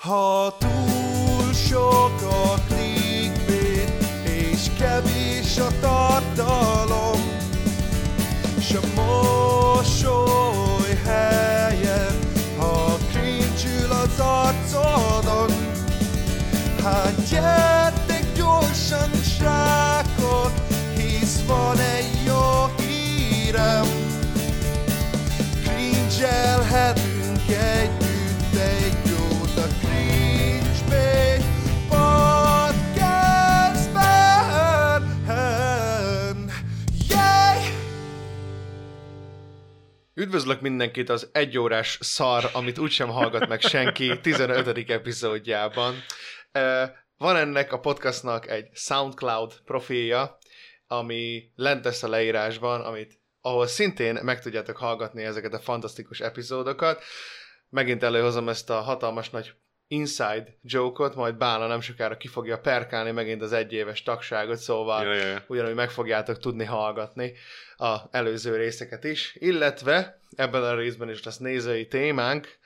Ha túl sok a clickbait, és kevés a tartalom, Üdvözlök mindenkit az egyórás szar, amit úgysem hallgat meg senki 15. epizódjában. Van ennek a podcastnak egy SoundCloud profilja, ami lent lesz a leírásban, amit ahol szintén meg tudjátok hallgatni ezeket a fantasztikus epizódokat. Megint előhozom ezt a hatalmas nagy inside joke-ot, majd Bála nem sokára ki fogja perkálni megint az egyéves tagságot, szóval Ja, ja, ja. ugyanúgy meg fogjátok tudni hallgatni a előző részeket is, illetve ebben a részben is lesz nézői témánk,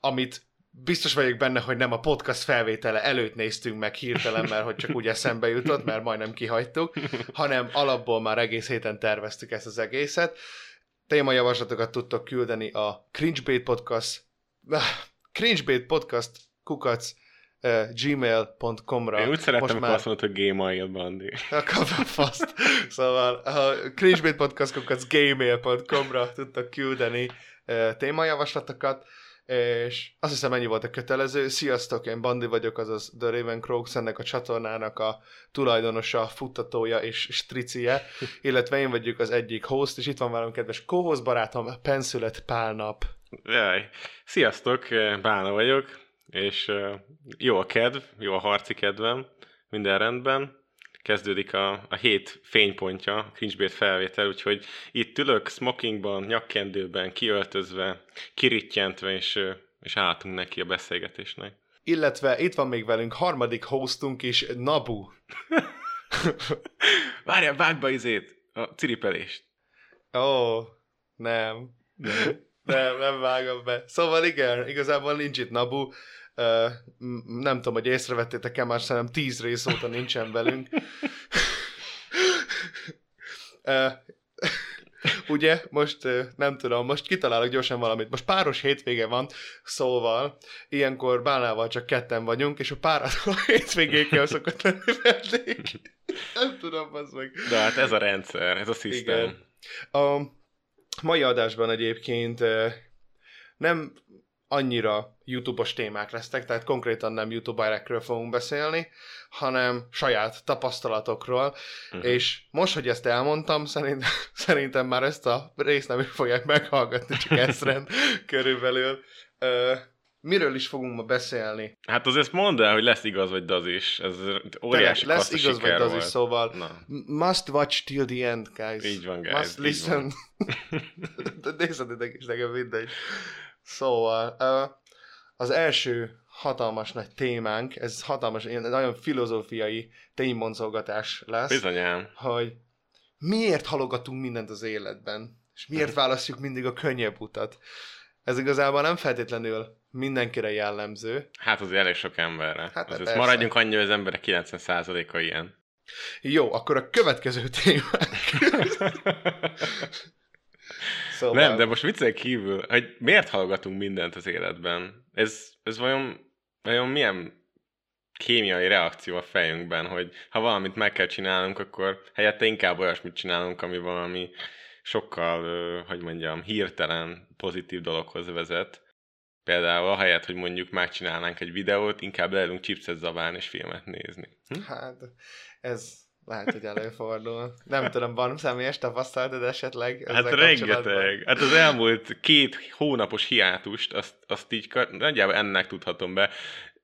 amit biztos vagyok benne, hogy nem a podcast felvétele előtt néztünk meg hirtelen, mert hogy csak úgy eszembe jutott, mert majdnem kihagytuk, hanem alapból már egész héten terveztük ezt az egészet. Témajavaslatokat tudtok küldeni a Cringebait Podcast, Cringebait Podcast kukac uh, gmail.com-ra. Én úgy szerettem, Most amikor azt mondod, hogy Gmail Bandi. a kapva faszt. Szóval a cringebait.com.gmail.com-ra tudtak küldeni uh, témajavaslatokat, és azt hiszem ennyi volt a kötelező. Sziasztok, én Bandi vagyok, azaz The Raven Croaks, ennek a csatornának a tulajdonosa, futtatója és stricie, illetve én vagyok az egyik host, és itt van velem kedves co barátom, Penszület Pálnap. Jaj. Sziasztok, Bána vagyok, és eh, jó a kedv, jó a harci kedvem, minden rendben. Kezdődik a, a hét fénypontja, a Cringebait felvétel, úgyhogy itt ülök smokingban, nyakkendőben, kiöltözve, kirittyentve, és, eh, és álltunk neki a beszélgetésnek. Illetve itt van még velünk harmadik hostunk is, Nabu. Várjál, vágd be izét, a ciripelést. Ó, oh, nem. Nem, nem vágom be. Szóval igen, igazából nincs itt Nabu. Uh, nem tudom, hogy észrevettétek-e, már szerintem tíz rész óta nincsen velünk. uh, ugye, most uh, nem tudom, most kitalálok gyorsan valamit. Most páros hétvége van, szóval ilyenkor Bálnával csak ketten vagyunk, és a páratlan hétvégékkel szokott lenni vendég. Nem tudom, az meg. De hát ez a rendszer, ez a szisztém. Igen. Mai adásban egyébként eh, nem annyira YouTube-os témák lesznek, tehát konkrétan nem YouTuberekről fogunk beszélni, hanem saját tapasztalatokról, uh-huh. és most, hogy ezt elmondtam, szerint, szerintem már ezt a részt nem is fogják meghallgatni, csak ezren körülbelül. Uh, miről is fogunk ma beszélni? Hát azért mondd el, hogy lesz igaz vagy daz is. Ez óriási Tényleg, lesz igaz vagy siker az volt. is, szóval Na, must watch till the end, guys. Így van, guys, Must listen. De nézzetek is, nekem mindegy. Szóval, uh, az első hatalmas nagy témánk, ez hatalmas, ilyen nagyon filozófiai ténymonzolgatás lesz, bizonyám. hogy miért halogatunk mindent az életben, és miért választjuk mindig a könnyebb utat. Ez igazából nem feltétlenül mindenkire jellemző. Hát azért elég sok emberre. Hát, azért maradjunk annyi, hogy az emberek 90%-a ilyen. Jó, akkor a következő témánk. szóval, Nem, de most viccel kívül, hogy miért hallgatunk mindent az életben? Ez, ez vajon, vajon milyen kémiai reakció a fejünkben, hogy ha valamit meg kell csinálnunk, akkor helyette inkább olyasmit csinálunk, ami valami sokkal, hogy mondjam, hirtelen pozitív dologhoz vezet. Például ahelyett, hogy mondjuk megcsinálnánk egy videót, inkább leülünk chipset zabálni és filmet nézni. Hm? Hát, ez lehet, hogy előfordul. Nem tudom, van személyes tapasztalatod esetleg? Hát rengeteg. Hát az elmúlt két hónapos hiátust, azt, azt így nagyjából ennek tudhatom be.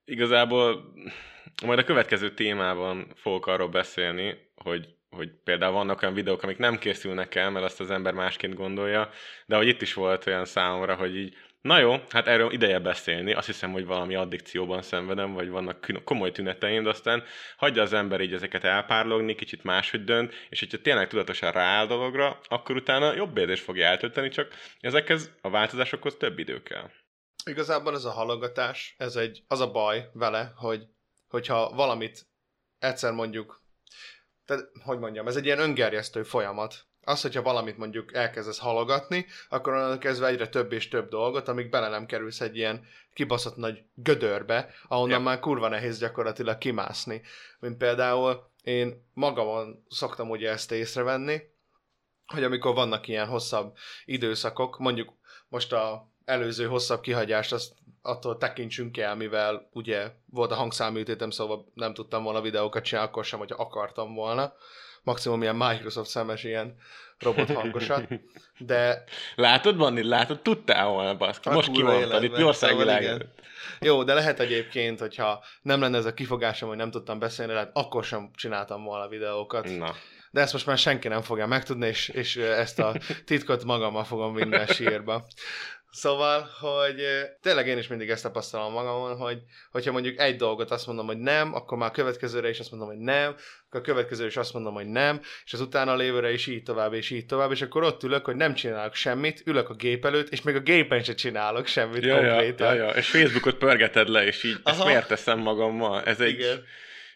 Igazából majd a következő témában fogok arról beszélni, hogy, hogy például vannak olyan videók, amik nem készülnek el, mert azt az ember másként gondolja, de hogy itt is volt olyan számomra, hogy így Na jó, hát erről ideje beszélni. Azt hiszem, hogy valami addikcióban szenvedem, vagy vannak komoly tüneteim, de aztán hagyja az ember így ezeket elpárlogni, kicsit máshogy dönt, és hogyha tényleg tudatosan rááll dologra, akkor utána jobb érzés fogja eltölteni, csak ezekhez a változásokhoz több idő kell. Igazából ez a halogatás, ez egy, az a baj vele, hogy hogyha valamit egyszer mondjuk, tehát, hogy mondjam, ez egy ilyen öngerjesztő folyamat. Az, hogyha valamit mondjuk elkezdesz halogatni, akkor onnan kezdve egyre több és több dolgot, amíg bele nem kerülsz egy ilyen kibaszott nagy gödörbe, ahonnan ja. már kurva nehéz gyakorlatilag kimászni. Mint például én magamon szoktam ugye ezt észrevenni, hogy amikor vannak ilyen hosszabb időszakok, mondjuk most a előző hosszabb kihagyást, azt attól tekintsünk el, mivel ugye volt a hangszáműtétem, szóval nem tudtam volna videókat csinálni, akkor sem, hogyha akartam volna. Maximum ilyen Microsoft szemes ilyen robot hangosat. De Látod, Bandi? Látod? Tudtál volna, baszki. A Most kimondtad, itt országvilág Szóval jó, de lehet egyébként, hogyha nem lenne ez a kifogásom, hogy nem tudtam beszélni, lehet akkor sem csináltam volna videókat. Na, De ezt most már senki nem fogja megtudni, és, és ezt a titkot magammal fogom vinni a sírba. Szóval, hogy tényleg én is mindig ezt tapasztalom magamon, hogy hogyha mondjuk egy dolgot azt mondom, hogy nem, akkor már a következőre is azt mondom, hogy nem, akkor a következőre is azt mondom, hogy nem, és az utána lévőre is így tovább, és így tovább, és akkor ott ülök, hogy nem csinálok semmit, ülök a gép előtt, és még a gépen se csinálok semmit ja, konkrétan. ja, ja, és Facebookot pörgeted le, és így, ezt Aha. miért teszem magammal? Ez egy Igen.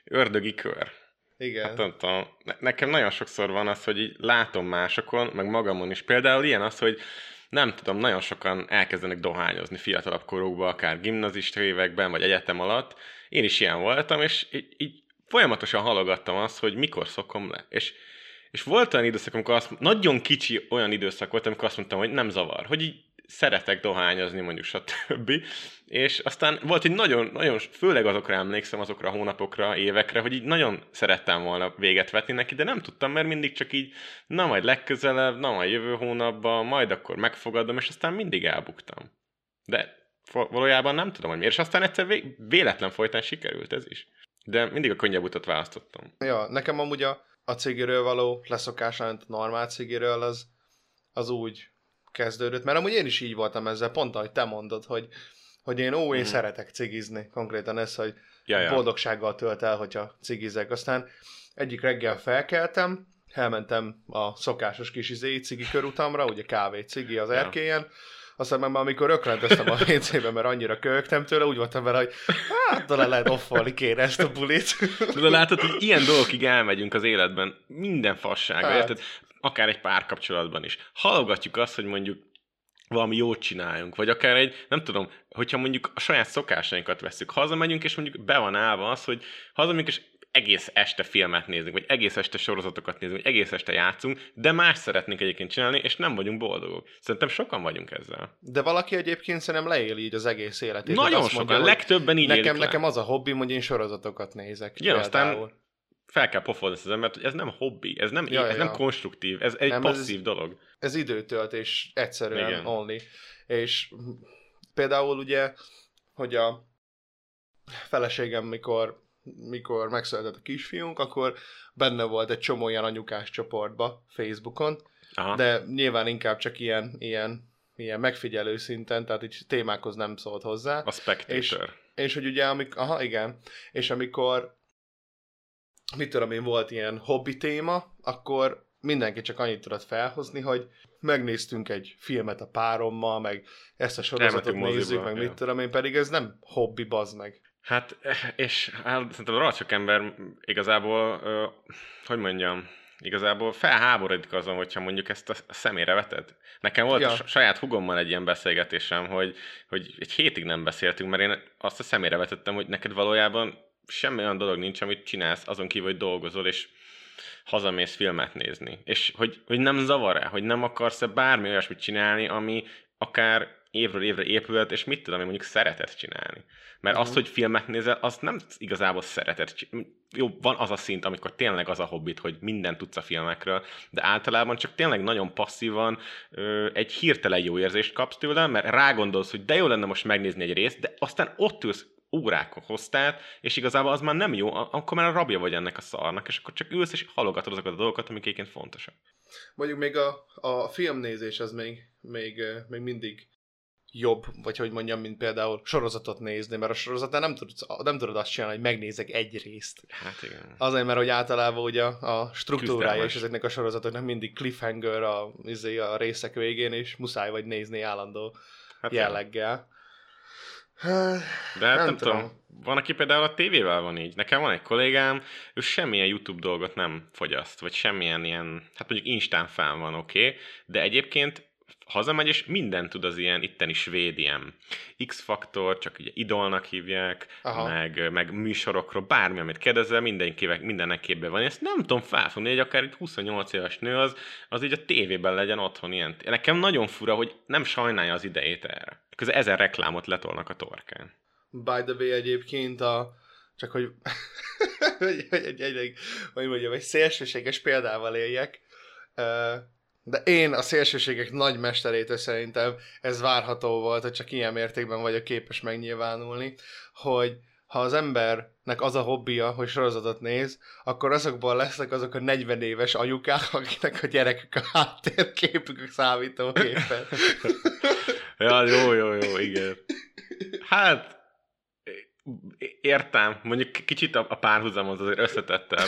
ördögi kör. Igen. Hát nem tudom, ne- nekem nagyon sokszor van az, hogy így látom másokon, meg magamon is. Például ilyen az, hogy nem tudom, nagyon sokan elkezdenek dohányozni fiatalabb korukban, akár gimnazista években, vagy egyetem alatt. Én is ilyen voltam, és így, így folyamatosan halogattam azt, hogy mikor szokom le. És, és volt olyan időszak, amikor azt, nagyon kicsi olyan időszak volt, amikor azt mondtam, hogy nem zavar, hogy így szeretek dohányozni, mondjuk stb. És aztán volt egy nagyon, nagyon, főleg azokra emlékszem, azokra a hónapokra, évekre, hogy így nagyon szerettem volna véget vetni neki, de nem tudtam, mert mindig csak így, na majd legközelebb, na majd jövő hónapban, majd akkor megfogadom, és aztán mindig elbuktam. De valójában nem tudom, hogy miért. És aztán egyszer vé- véletlen folytán sikerült ez is. De mindig a könnyebb utat választottam. Ja, nekem amúgy a, a cigiről való leszokás, a normál cigiről, az, az úgy kezdődött, mert amúgy én is így voltam ezzel, pont ahogy te mondod, hogy, hogy én ó, én Mhm. szeretek cigizni, konkrétan ez, hogy Ja, ja. boldogsággal tölt el, hogyha cigizek. Aztán egyik reggel felkeltem, elmentem a szokásos kis izé, cigi körutamra, ugye kávé, cigi az Ja. erkélyen, aztán már amikor ökrendeztem a WC-be, mert annyira köhögtem tőle, úgy voltam vele, hogy hát talán lehet offolni kéne ezt a bulit. De látod, hogy ilyen dolgokig elmegyünk az életben, minden fassága, Hát. érted? Akár egy párkapcsolatban is. Halogatjuk azt, hogy mondjuk valami jót csináljunk, vagy akár egy, nem tudom, hogyha mondjuk a saját szokásainkat veszük, hazamegyünk, és mondjuk be van állva az, hogy hazamegyünk, és egész este filmet nézünk, vagy egész este sorozatokat nézünk, vagy egész este játszunk, de más szeretnénk egyébként csinálni, és nem vagyunk boldogok. Szerintem sokan vagyunk ezzel. De valaki egyébként szerintem leéli így az egész életét. Nagyon sokan, mondja, legtöbben így nekem, élik le. nekem az a hobbim, hogy én sorozatokat nézek. Aztán például. Fel kell pofolni ezt az embert, hogy ez nem hobbi, ez nem, Ja, ez ja. nem konstruktív, ez egy Nem, nem, ez- passzív dolog. ez időtöltés egyszerűen. Igen. only. És például ugye, hogy a feleségem, mikor, mikor megszületett a kisfiunk, akkor benne volt egy csomó ilyen anyukás csoportba Facebookon, Aha. de nyilván inkább csak ilyen, ilyen, ilyen megfigyelő szinten, tehát így témákhoz nem szólt hozzá. A Spectator. És- És hogy ugye, amik, aha, igen, és amikor, mit tudom én, volt ilyen hobbi téma, akkor mindenki csak annyit tudott felhozni, hogy megnéztünk egy filmet a párommal, meg ezt a sorozatot Elmentünk nézzük, meg ja. mit tudom én, pedig ez nem hobbi, bazd meg. Hát, és hát, szerintem rohadt sok ember igazából, ö, hogy mondjam, igazából felháborodik azon, hogyha mondjuk ezt a szemére veted. Nekem volt ja. a saját hugommal egy ilyen beszélgetésem, hogy, hogy egy hétig nem beszéltünk, mert én azt a szemére vetettem, hogy neked valójában semmi olyan dolog nincs, amit csinálsz, azon kívül, hogy dolgozol, és hazamész filmet nézni. És hogy, hogy nem zavar-e, hogy nem akarsz-e bármi olyasmit csinálni, ami akár évről évre épült, és mit tudom én mondjuk szeretet csinálni. Mert Mhm. azt, hogy filmet nézel, azt nem igazából szeretet. Jó, van az a szint, amikor tényleg az a hobbit, hogy mindent tudsz a filmekről, de általában csak tényleg nagyon passzívan ö, egy hirtelen jó érzést kapsz tőle, mert rágondolsz, hogy de jó lenne most megnézni egy részt, de aztán ott ülsz órákon hoztát, és igazából az már nem jó, akkor már a rabja vagy ennek a szarnak, és akkor csak ülsz és halogatod azokat a dolgokat, amik egyébként fontosak. Mondjuk még a, a filmnézés az még, még, még mindig jobb, vagy hogy mondjam, mint például sorozatot nézni, mert a sorozatnál nem tudod, nem tudod azt csinálni, hogy megnézek egy részt. Hát igen. Azért, mert hogy általában ugye a struktúrája Küzdelmes. és ezeknek a sorozatoknak mindig cliffhanger a, izé, a részek végén, és muszáj vagy nézni állandó Hát jelleggel. De hát nem, Nem tudom. tudom. Van, aki például a tévével van így. Nekem van egy kollégám, ő semmilyen YouTube dolgot nem fogyaszt, vagy semmilyen ilyen, hát mondjuk Instán fán van, oké, okay, de egyébként hazamegy, és mindent tud az ilyen itteni svéd ilyen X-faktor, csak ugye idolnak hívják, Aha. meg, meg műsorokról, bármi, amit kérdezel, mindenkivel, mindennek képben van. Ezt nem tudom felfogni, hogy akár egy 28 éves nő az, az így a tévében legyen otthon ilyen. Nekem nagyon fura, hogy nem sajnálja az idejét erre. Közben ezer reklámot letolnak a torkán. By the way egyébként a, csak hogy, hogy, hogy egy, egy, egy, hogy mondjam, egy szélsőséges példával éljek, de én a szélsőségek nagy mesterétől szerintem ez várható volt, hogy csak ilyen mértékben vagyok képes megnyilvánulni, hogy ha az embernek az a hobbija, hogy sorozatot néz, akkor azokból lesznek azok a 40 éves anyukák, akiknek a gyerekek a háttérképük számítógépen. Ja, jó, jó, jó, igen. Hát, értem, mondjuk kicsit a párhuzamot azért összetettem,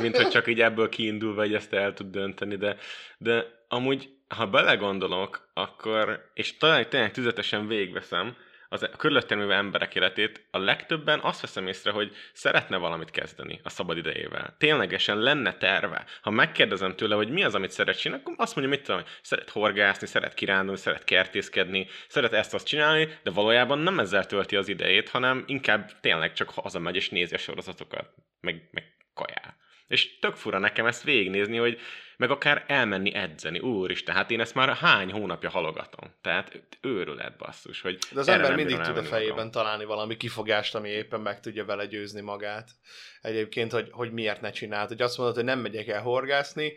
mint hogy csak így ebből kiindulva, hogy ezt el tud dönteni, de, de amúgy, ha belegondolok, akkor, és talán tényleg tüzetesen végveszem, az a körülöttem lévő emberek életét, a legtöbben azt veszem észre, hogy szeretne valamit kezdeni a szabad idejével. Ténylegesen lenne terve. Ha megkérdezem tőle, hogy mi az, amit szeret csinálni, akkor azt mondja, mit tudom, szeret horgászni, szeret kirándulni, szeret kertészkedni, szeret ezt-azt csinálni, de valójában nem ezzel tölti az idejét, hanem inkább tényleg csak hazamegy és nézi a sorozatokat, meg, meg kajál. És tök fura nekem ezt végignézni, hogy meg akár elmenni edzeni. Úristen, hát én ezt már hány hónapja halogatom. Tehát őrület basszus, hogy De az ember mindig tud a fejében magam. találni valami kifogást, ami éppen meg tudja vele győzni magát. Egyébként, hogy, hogy miért ne csinált. Hogy azt mondod, hogy nem megyek el horgászni,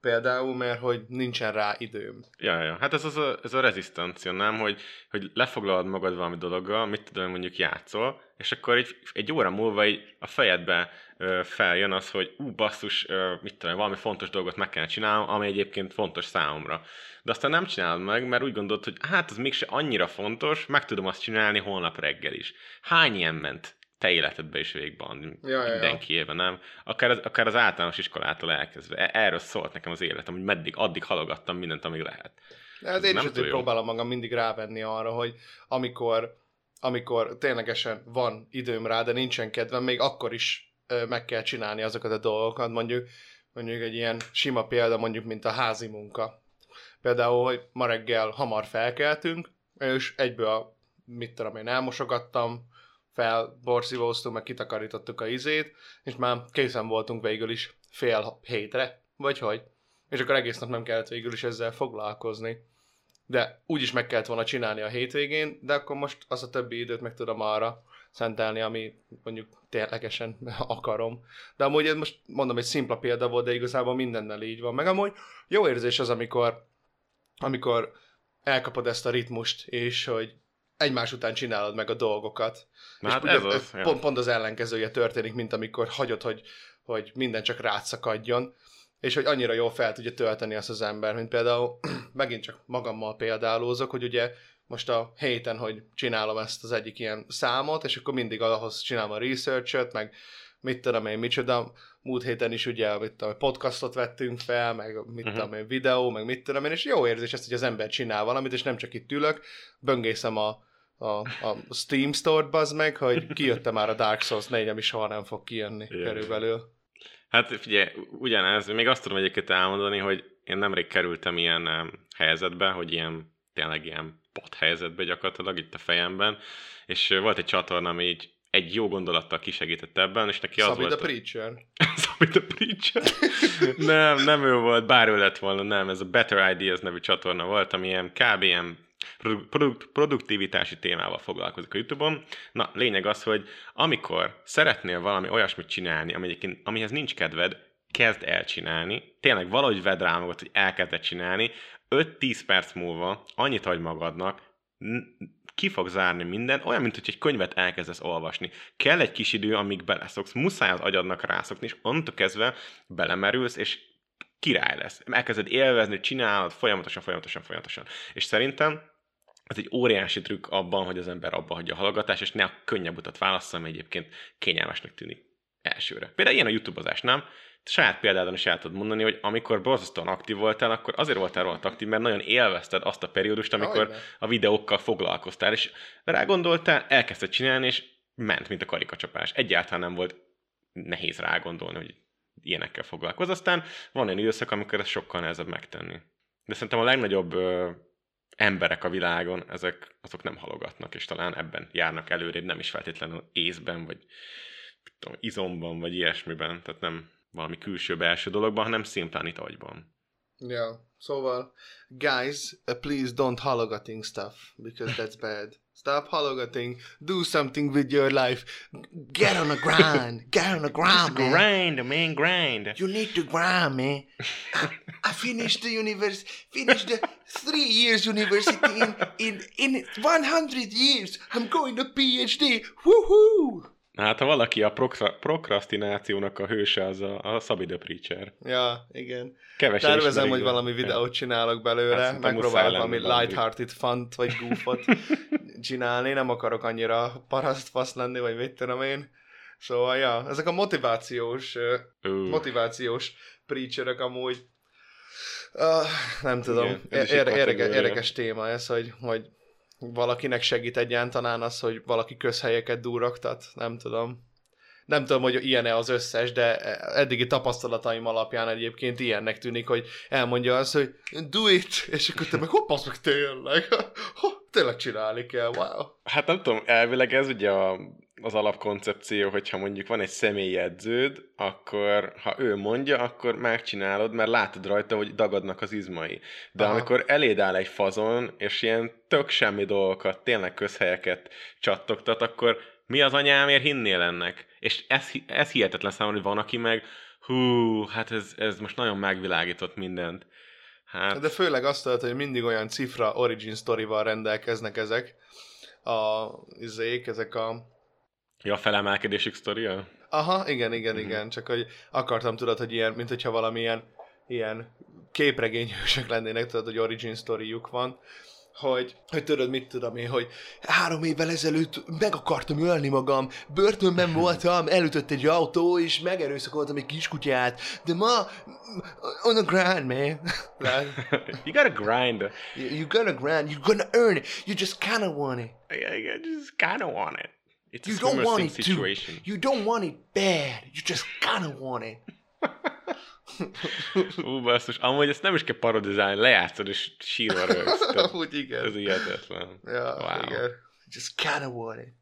például, mert hogy nincsen rá időm. Ja, ja. Hát ez, az a, ez a rezisztancia, nem? Hogy, hogy lefoglalod magad valami dologgal, mit tudom, mondjuk játszol, és akkor egy, egy óra múlva így a fejedbe ö, feljön az, hogy ú, basszus, ö, mit tudom, valami fontos dolgot meg kell csinálnom, ami egyébként fontos számomra. De aztán nem csinálod meg, mert úgy gondolod, hogy hát az mégse annyira fontos, meg tudom azt csinálni holnap reggel is. Hány ilyen ment te életedbe is végigban, Ja, ja, nem? Akár az, akár az általános iskolától elkezdve. E- Erről szólt nekem az életem, hogy meddig, addig halogattam mindent, amíg lehet. De hát én is azért próbálom magam mindig rávenni arra, hogy amikor, amikor ténylegesen van időm rá, de nincsen kedvem, még akkor is meg kell csinálni azokat a dolgokat. Mondjuk, mondjuk egy ilyen sima példa, mondjuk, mint a házi munka. Például, hogy ma reggel hamar felkeltünk, és egyből, mit tudom én, elmosogattam, felborszívóztunk, meg kitakarítottuk a izét, és már készen voltunk végül is fél hétre, vagy hogy. És akkor egész nap nem kellett végül is ezzel foglalkozni. De úgyis meg kellett volna csinálni a hétvégén, de akkor most az a többi időt meg tudom arra szentelni, ami mondjuk ténylegesen akarom. De amúgy ez most mondom, egy szimpla példa volt, de igazából mindennel így van. Meg amúgy jó érzés az, amikor, amikor elkapod ezt a ritmust, és hogy egymás után csinálod meg a dolgokat. Na és hát ez az. Pont, pont az ellenkezője történik, mint amikor hagyod, hogy, hogy minden csak rád szakadjon, és hogy annyira jól fel tudja tölteni azt az ember, mint például, megint csak magammal példálózok, hogy ugye most a héten, hogy csinálom ezt az egyik ilyen számot, és akkor mindig ahhoz csinálom a research meg mit tudom én, micsoda, múlt héten is ugye mit tudom, podcastot vettünk fel, meg mit Mhm. tudom én, videó, meg mit tudom én, és jó érzés ezt, hogy az ember csinál valamit, és nem csak itt ülök, böngészem a, a, a Steam Store-t, bazd meg, hogy kijött már a Dark Souls 4, ami soha nem fog kijönni Igen. körülbelül. Hát figyelj, ugyanez, még azt tudom egyébként elmondani, hogy én nemrég kerültem ilyen um, helyzetbe, hogy ilyen, tényleg ilyen pot helyzetbe gyakorlatilag itt a fejemben, és volt egy csatorna, ami így egy jó gondolattal kisegített ebben, és neki az Szabi volt... the Preacher. Szabi the Preacher? nem, nem ő volt, bár ő lett volna, nem, ez a Better Ideas nevű csatorna volt, ami ilyen kb. ilyen produ- produkt, produktivitási témával foglalkozik a Youtube-on. Na, lényeg az, hogy amikor szeretnél valami olyasmit csinálni, ami egyébként, amihez nincs kedved, kezd el csinálni, tényleg valahogy vedd rá magad, hogy elkezded csinálni, 5-10 perc múlva annyit hagy magadnak, ki fog zárni minden, olyan, mint hogy egy könyvet elkezdesz olvasni. Kell egy kis idő, amíg beleszoksz, muszáj az agyadnak rászokni, és onnantól kezdve belemerülsz, és király lesz. Elkezded élvezni, csinálod folyamatosan, folyamatosan, folyamatosan. És szerintem ez egy óriási trükk abban, hogy az ember abba hagyja a hallgatást, és ne a könnyebb utat válassza, ami egyébként kényelmesnek tűnik elsőre. Például ilyen a youtube nem? saját példádon is el tudod mondani, hogy amikor borzasztóan aktív voltál, akkor azért voltál rohadt aktív, mert nagyon élvezted azt a periódust, amikor a videókkal foglalkoztál, és rágondoltál, elkezdted csinálni, és ment, mint a karikacsapás. Egyáltalán nem volt nehéz rágondolni, hogy ilyenekkel foglalkoz. Aztán van olyan időszak, amikor ez sokkal nehezebb megtenni. De szerintem a legnagyobb ö, emberek a világon, ezek azok nem halogatnak, és talán ebben járnak előrébb, nem is feltétlenül észben, vagy tudom, izomban, vagy ilyesmiben, tehát nem valami külső-belső dologban, hanem szimplán itt agyban. Ja, szóval, guys, uh, please don't halogating stuff, because that's bad. Stop halogating, do something with your life. Get on the grind, get on the grind, man. Grind, man, grind! You need to grind, man. I, I finished the univers, finished the three years university in, in, in 100 years. I'm going to PhD. Woohoo! Hát ha valaki a prokra- prokrastinációnak a hőse, az a, a Szabi the Preacher. Ja, igen. Kevesen Tervezem, hogy valami videót csinálok Hát belőle, szerintem megpróbálok valami lighthearted fun vagy goofot csinálni, nem akarok annyira parasztfasz lenni, vagy mit tudom én. Szóval, ja, ezek a motivációs, Ú, motivációs preacherek amúgy, uh, nem tudom, Igen, ez is egy Érde, érdekes, érdekes téma ez, hogy, hogy valakinek segít egyáltalán az, hogy valaki közhelyeket durogtat, nem tudom. Nem tudom, hogy ilyen-e az összes, de eddigi tapasztalataim alapján egyébként ilyennek tűnik, hogy elmondja azt, hogy do it, és akkor te meg hopp, az meg tényleg, ha, tényleg csinálni kell, wow. Hát nem tudom, elvileg ez ugye a, az alapkoncepció, hogyha mondjuk van egy személyi edződ, akkor ha ő mondja, akkor megcsinálod, mert látod rajta, hogy dagadnak az izmai. De Aha. amikor eléd áll egy fazon, és ilyen tök semmi dolgokat, tényleg közhelyeket csattogtat, akkor mi az anyámért hinnél ennek? És ez, ez hihetetlen számomra, hogy van, aki meg hú, hát ez, ez most nagyon megvilágított mindent. Hát, De főleg azt tudod, hogy mindig olyan cifra origin story-val rendelkeznek ezek a izék, ezek a ja, a felemelkedésük sztoria? Aha, igen, igen, Mhm. igen, csak hogy akartam tudod, hogy ilyen, mint hogyha valamilyen ilyen képregényhősök lennének, tudod, hogy origin storyjuk van, hogy, hogy tudod, mit tudom én, hogy három évvel ezelőtt meg akartam ölni magam, börtönben voltam, elütött egy autó, és megerőszakoltam egy kiskutyát, de ma on the grind, man. You gotta grind. you- you're gonna grind, you're gonna earn it, you just kinda want it. I I just kind of want it. It's You a don't want it situation. You don't want it bad, you just kinda want it. Ú, basszus, amúgy ezt nem is kell parodizálni, lejátszod és sírva rögsz. Tehát Úgy igen. Ez hihetetlen. Ja, Wow. igen. Just kinda want it.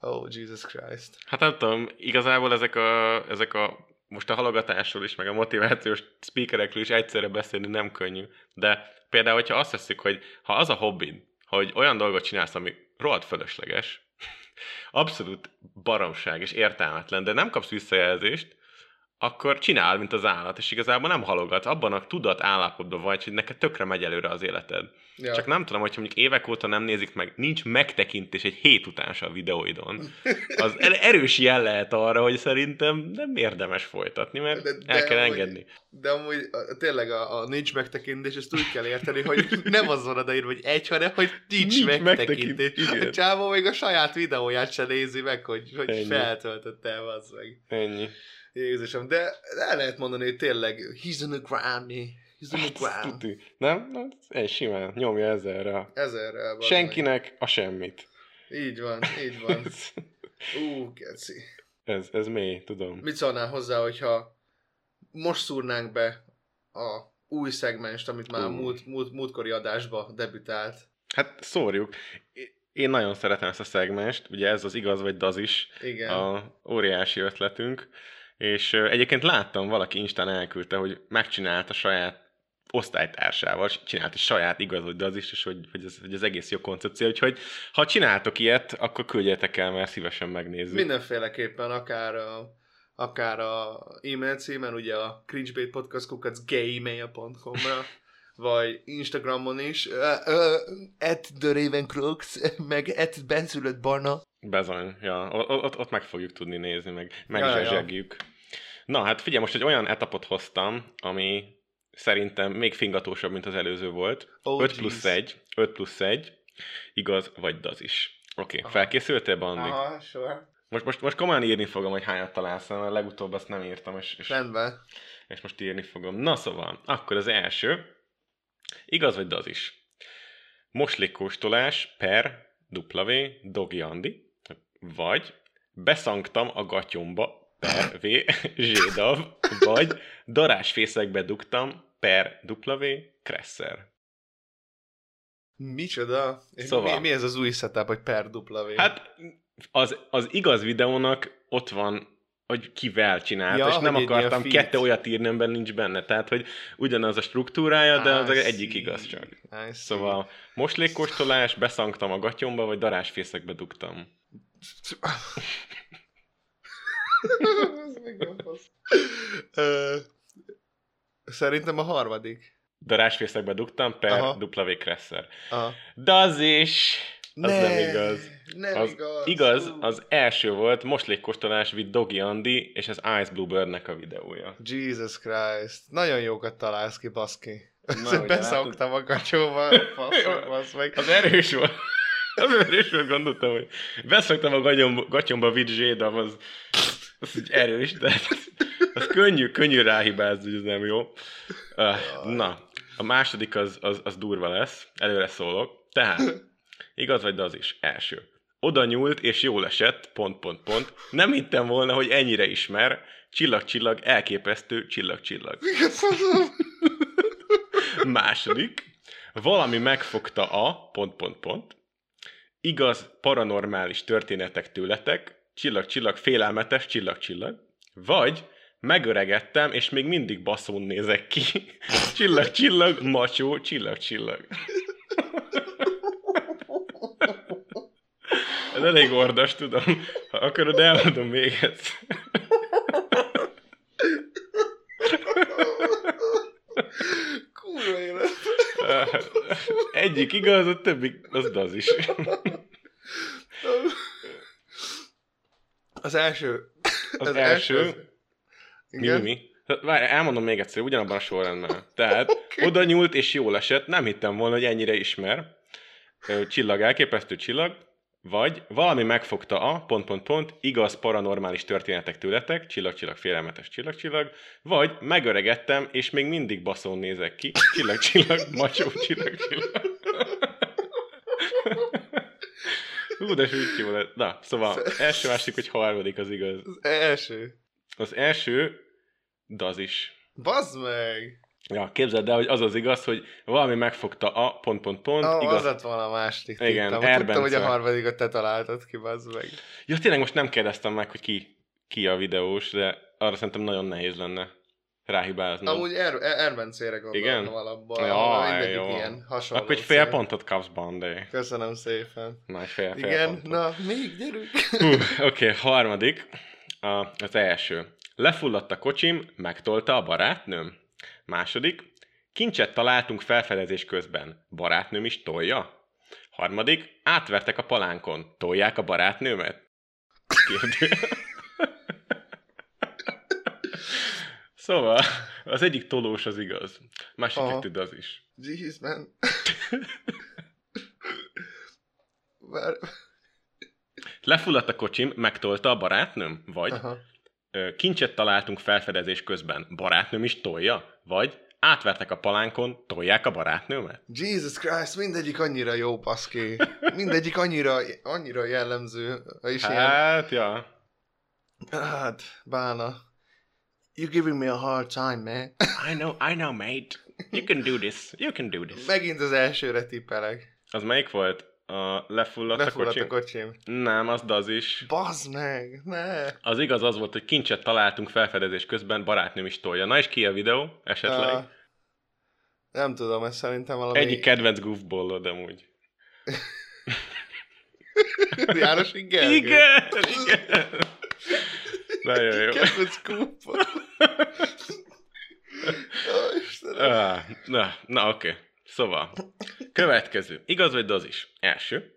Oh, Jesus Christ. Hát nem tudom, igazából ezek a, ezek a most a halogatásról is, meg a motivációs speakerekről is egyszerre beszélni nem könnyű. De például, hogyha azt veszik, hogy ha az a hobbid, hogy olyan dolgot csinálsz, ami rohadt fölösleges, abszolút baromság és értelmetlen, de nem kapsz visszajelzést, akkor csinál, mint az állat, és igazából nem halogatsz, abban a tudat állapotban vagy, hogy neked tökre megy előre az életed. Ja. Csak nem tudom, hogyha mondjuk évek óta nem nézik meg, nincs megtekintés egy hét után a videóidon. Az er- erős jel lehet arra, hogy szerintem nem érdemes folytatni, mert De- de, el kell amúgy- engedni. De amúgy a, tényleg a, a nincs megtekintés, ezt úgy kell érteni, hogy nem az van odaírva, hogy egy, hanem hogy nincs, Nincs megtekintés. megtekintés. A csávó még a saját videóját se nézi meg, hogy, hogy feltöltötte el, az meg. Ennyi. Jézusom, de el lehet mondani, hogy tényleg he's on the ground. He's on the ground. Tuti. Nem? Nem? Egy simán nyomja ezerre. Ezerrel van. Senkinek a semmit. Így van, így van. Ú, geci. ez, ez mély, tudom. Mit szólnál hozzá, hogyha most szúrnánk be a új szegmest, amit már Ú. múlt, múlt, múltkori adásba debütált? Hát szórjuk. Én nagyon szeretem ezt a szegmest, ugye ez az igaz vagy daz is, Igen. a óriási ötletünk, és egyébként láttam, valaki Instán elküldte, hogy megcsinálta saját osztálytársával, csinált egy saját igaz vagy daz is, és hogy, hogy, ez, hogy ez egész jó koncepció, úgyhogy ha csináltok ilyet, akkor küldjetek el, mert szívesen megnézzük. Mindenféleképpen akár a, akár a e-mail címen, ugye a cringebait.podcast.gmail.com-ra, vagy Instagramon is, at the Ravencrooks, meg at benszülött barna. Bezony, ja, ott, ott meg fogjuk tudni nézni, meg Ja, ja, ja. megzsezsegjük. Na, hát figyelj, most egy olyan etapot hoztam, ami szerintem még fingatósabb, mint az előző volt. Oh, 5 jeez. plusz 1, 5 plusz 1, igaz vagy daz is. Oké, okay, felkészültél, Bandi? Aha, sure. Most, most, most komolyan írni fogom, hogy hányat találsz, mert legutóbb azt nem írtam, és, és, Rendben. és most írni fogom. Na szóval, akkor az első. Igaz vagy az is? Moslékkóstolás per W Dogi Andi, vagy beszangtam a gatyomba per V Zsédav, vagy darásfészekbe dugtam per W Kresser. Micsoda? Szóval. Mi, mi ez az új setup, hogy per V? Hát az, az igaz videónak ott van, hogy kivel csinált, Ja, és nem akartam kettő olyat írni, amiben nincs benne. Tehát, hogy ugyanaz a struktúrája, de az egyik igaz csak. Szóval moslékkóstolás, beszangtam a gatyomba, vagy darásfészekbe dugtam. Ez még nem fasz. Ö, Szerintem a harmadik. Darásfészekbe dugtam per Aha. W Kresser. Aha. De az is... Az nem igaz. Nem Az igaz. igaz, az első volt moslékkóstolás with Dogi Andi és az Ice Bluebird-nek a videója. Jesus Christ. Nagyon jókat találsz ki, baszki. Na, Beszoktam a kacsóba. Faszom, basz meg. Az erős volt. Az erős volt, gondoltam, hogy beszoktam a gatyomba, gatyomba with Zsédav, az, az így erős, de az könnyű, könnyű ráhibázni, hogy ez nem jó. Na, a második az, az, az durva lesz, előre szólok. Tehát, igaz vagy, de az is. Első. Oda nyúlt, és jól esett, pont, pont, pont. Nem hittem volna, hogy ennyire ismer. Csillag, csillag, elképesztő, csillag, csillag. Második, valami megfogta a pont, pont, pont. Igaz, paranormális történetek tőletek, csillag, csillag, félelmetes, csillag, csillag. Vagy megöregettem, és még mindig baszón nézek ki. Csillag, csillag, macsó, csillag, csillag. Ez elég ordas, tudom. Ha akarod, elmondom még egyszer. Kurva élet. Egyik igaz, a többi az az is. Az első. Az első- az- Mi, mi, mi? Várj, elmondom még egyszer, ugyanabban a sorrendben. Tehát okay. oda nyúlt és jól esett, nem hittem volna, hogy ennyire ismer. Csillag, elképesztő csillag. Vagy valami megfogta a pont, pont, pont, igaz paranormális történetek tőletek, csillag, csillag, félelmetes, csillag, csillag. Vagy megöregettem, és még mindig baszón nézek ki, csillag, csillag, macsó, csillag, csillag. Hú, de lett. Na, szóval első, másik, hogy harmadik az igaz. Az első. Az első, de az is. Bazd meg! Ja, képzeld el, hogy az az igaz, hogy valami megfogta a pont, pont, pont, Ah, igaz. az lett volna a második Igen. Tudtam, hogy a harmadikat te találtad ki, bazd meg. Ja, tényleg most nem kérdeztem meg, hogy ki, ki a videós, de arra szerintem nagyon nehéz lenne ráhibázni. Amúgy er, er, Erbencére gondoltam Igen? alapból. Ja, jó. ilyen hasonló. Akkor egy fél szín. pontot kapsz, Bandé. Köszönöm szépen. Egy fél, fél Igen, pontot. na, még gyerünk. Oké, okay, harmadik. A, az első. Lefulladt a kocsim, megtolta a barátnőm. Második. Kincset találtunk felfedezés közben. Barátnőm is tolja? Harmadik. Átvertek a palánkon. Tolják a barátnőmet? Kérdő. szóval, az egyik tolós az igaz. Másik Aha. kettő az is. Jeez, man. Vár... Lefulladt a kocsim, megtolta a barátnőm? Vagy Aha. Kincset találtunk felfedezés közben. Barátnőm is tolja? Vagy átvertek a palánkon, tolják a barátnőmet? Jesus Christ, mindegyik annyira jó, paszki. Mindegyik annyira, annyira jellemző. És ilyen, Hát, ja. hát, bána. You're giving me a hard time, man. I know, I know, mate. You can do this. You can do this. Megint az elsőre tippelek. Az melyik volt? A lefulladt, Lefulladt a a kocsim? Nem, az az is. Bazd meg, ne. Az igaz az volt, hogy kincset találtunk felfedezés közben, barátnőm is tolja. Na és ki a videó? Esetleg? Ah, nem tudom, ez szerintem valami... Egyik kedvenc goofballod amúgy. János Gergő. Igen, igen. Nagyon jó. Kedvenc. Ah, na, na oké. Szóval, következő. Igaz vagy az is? Első.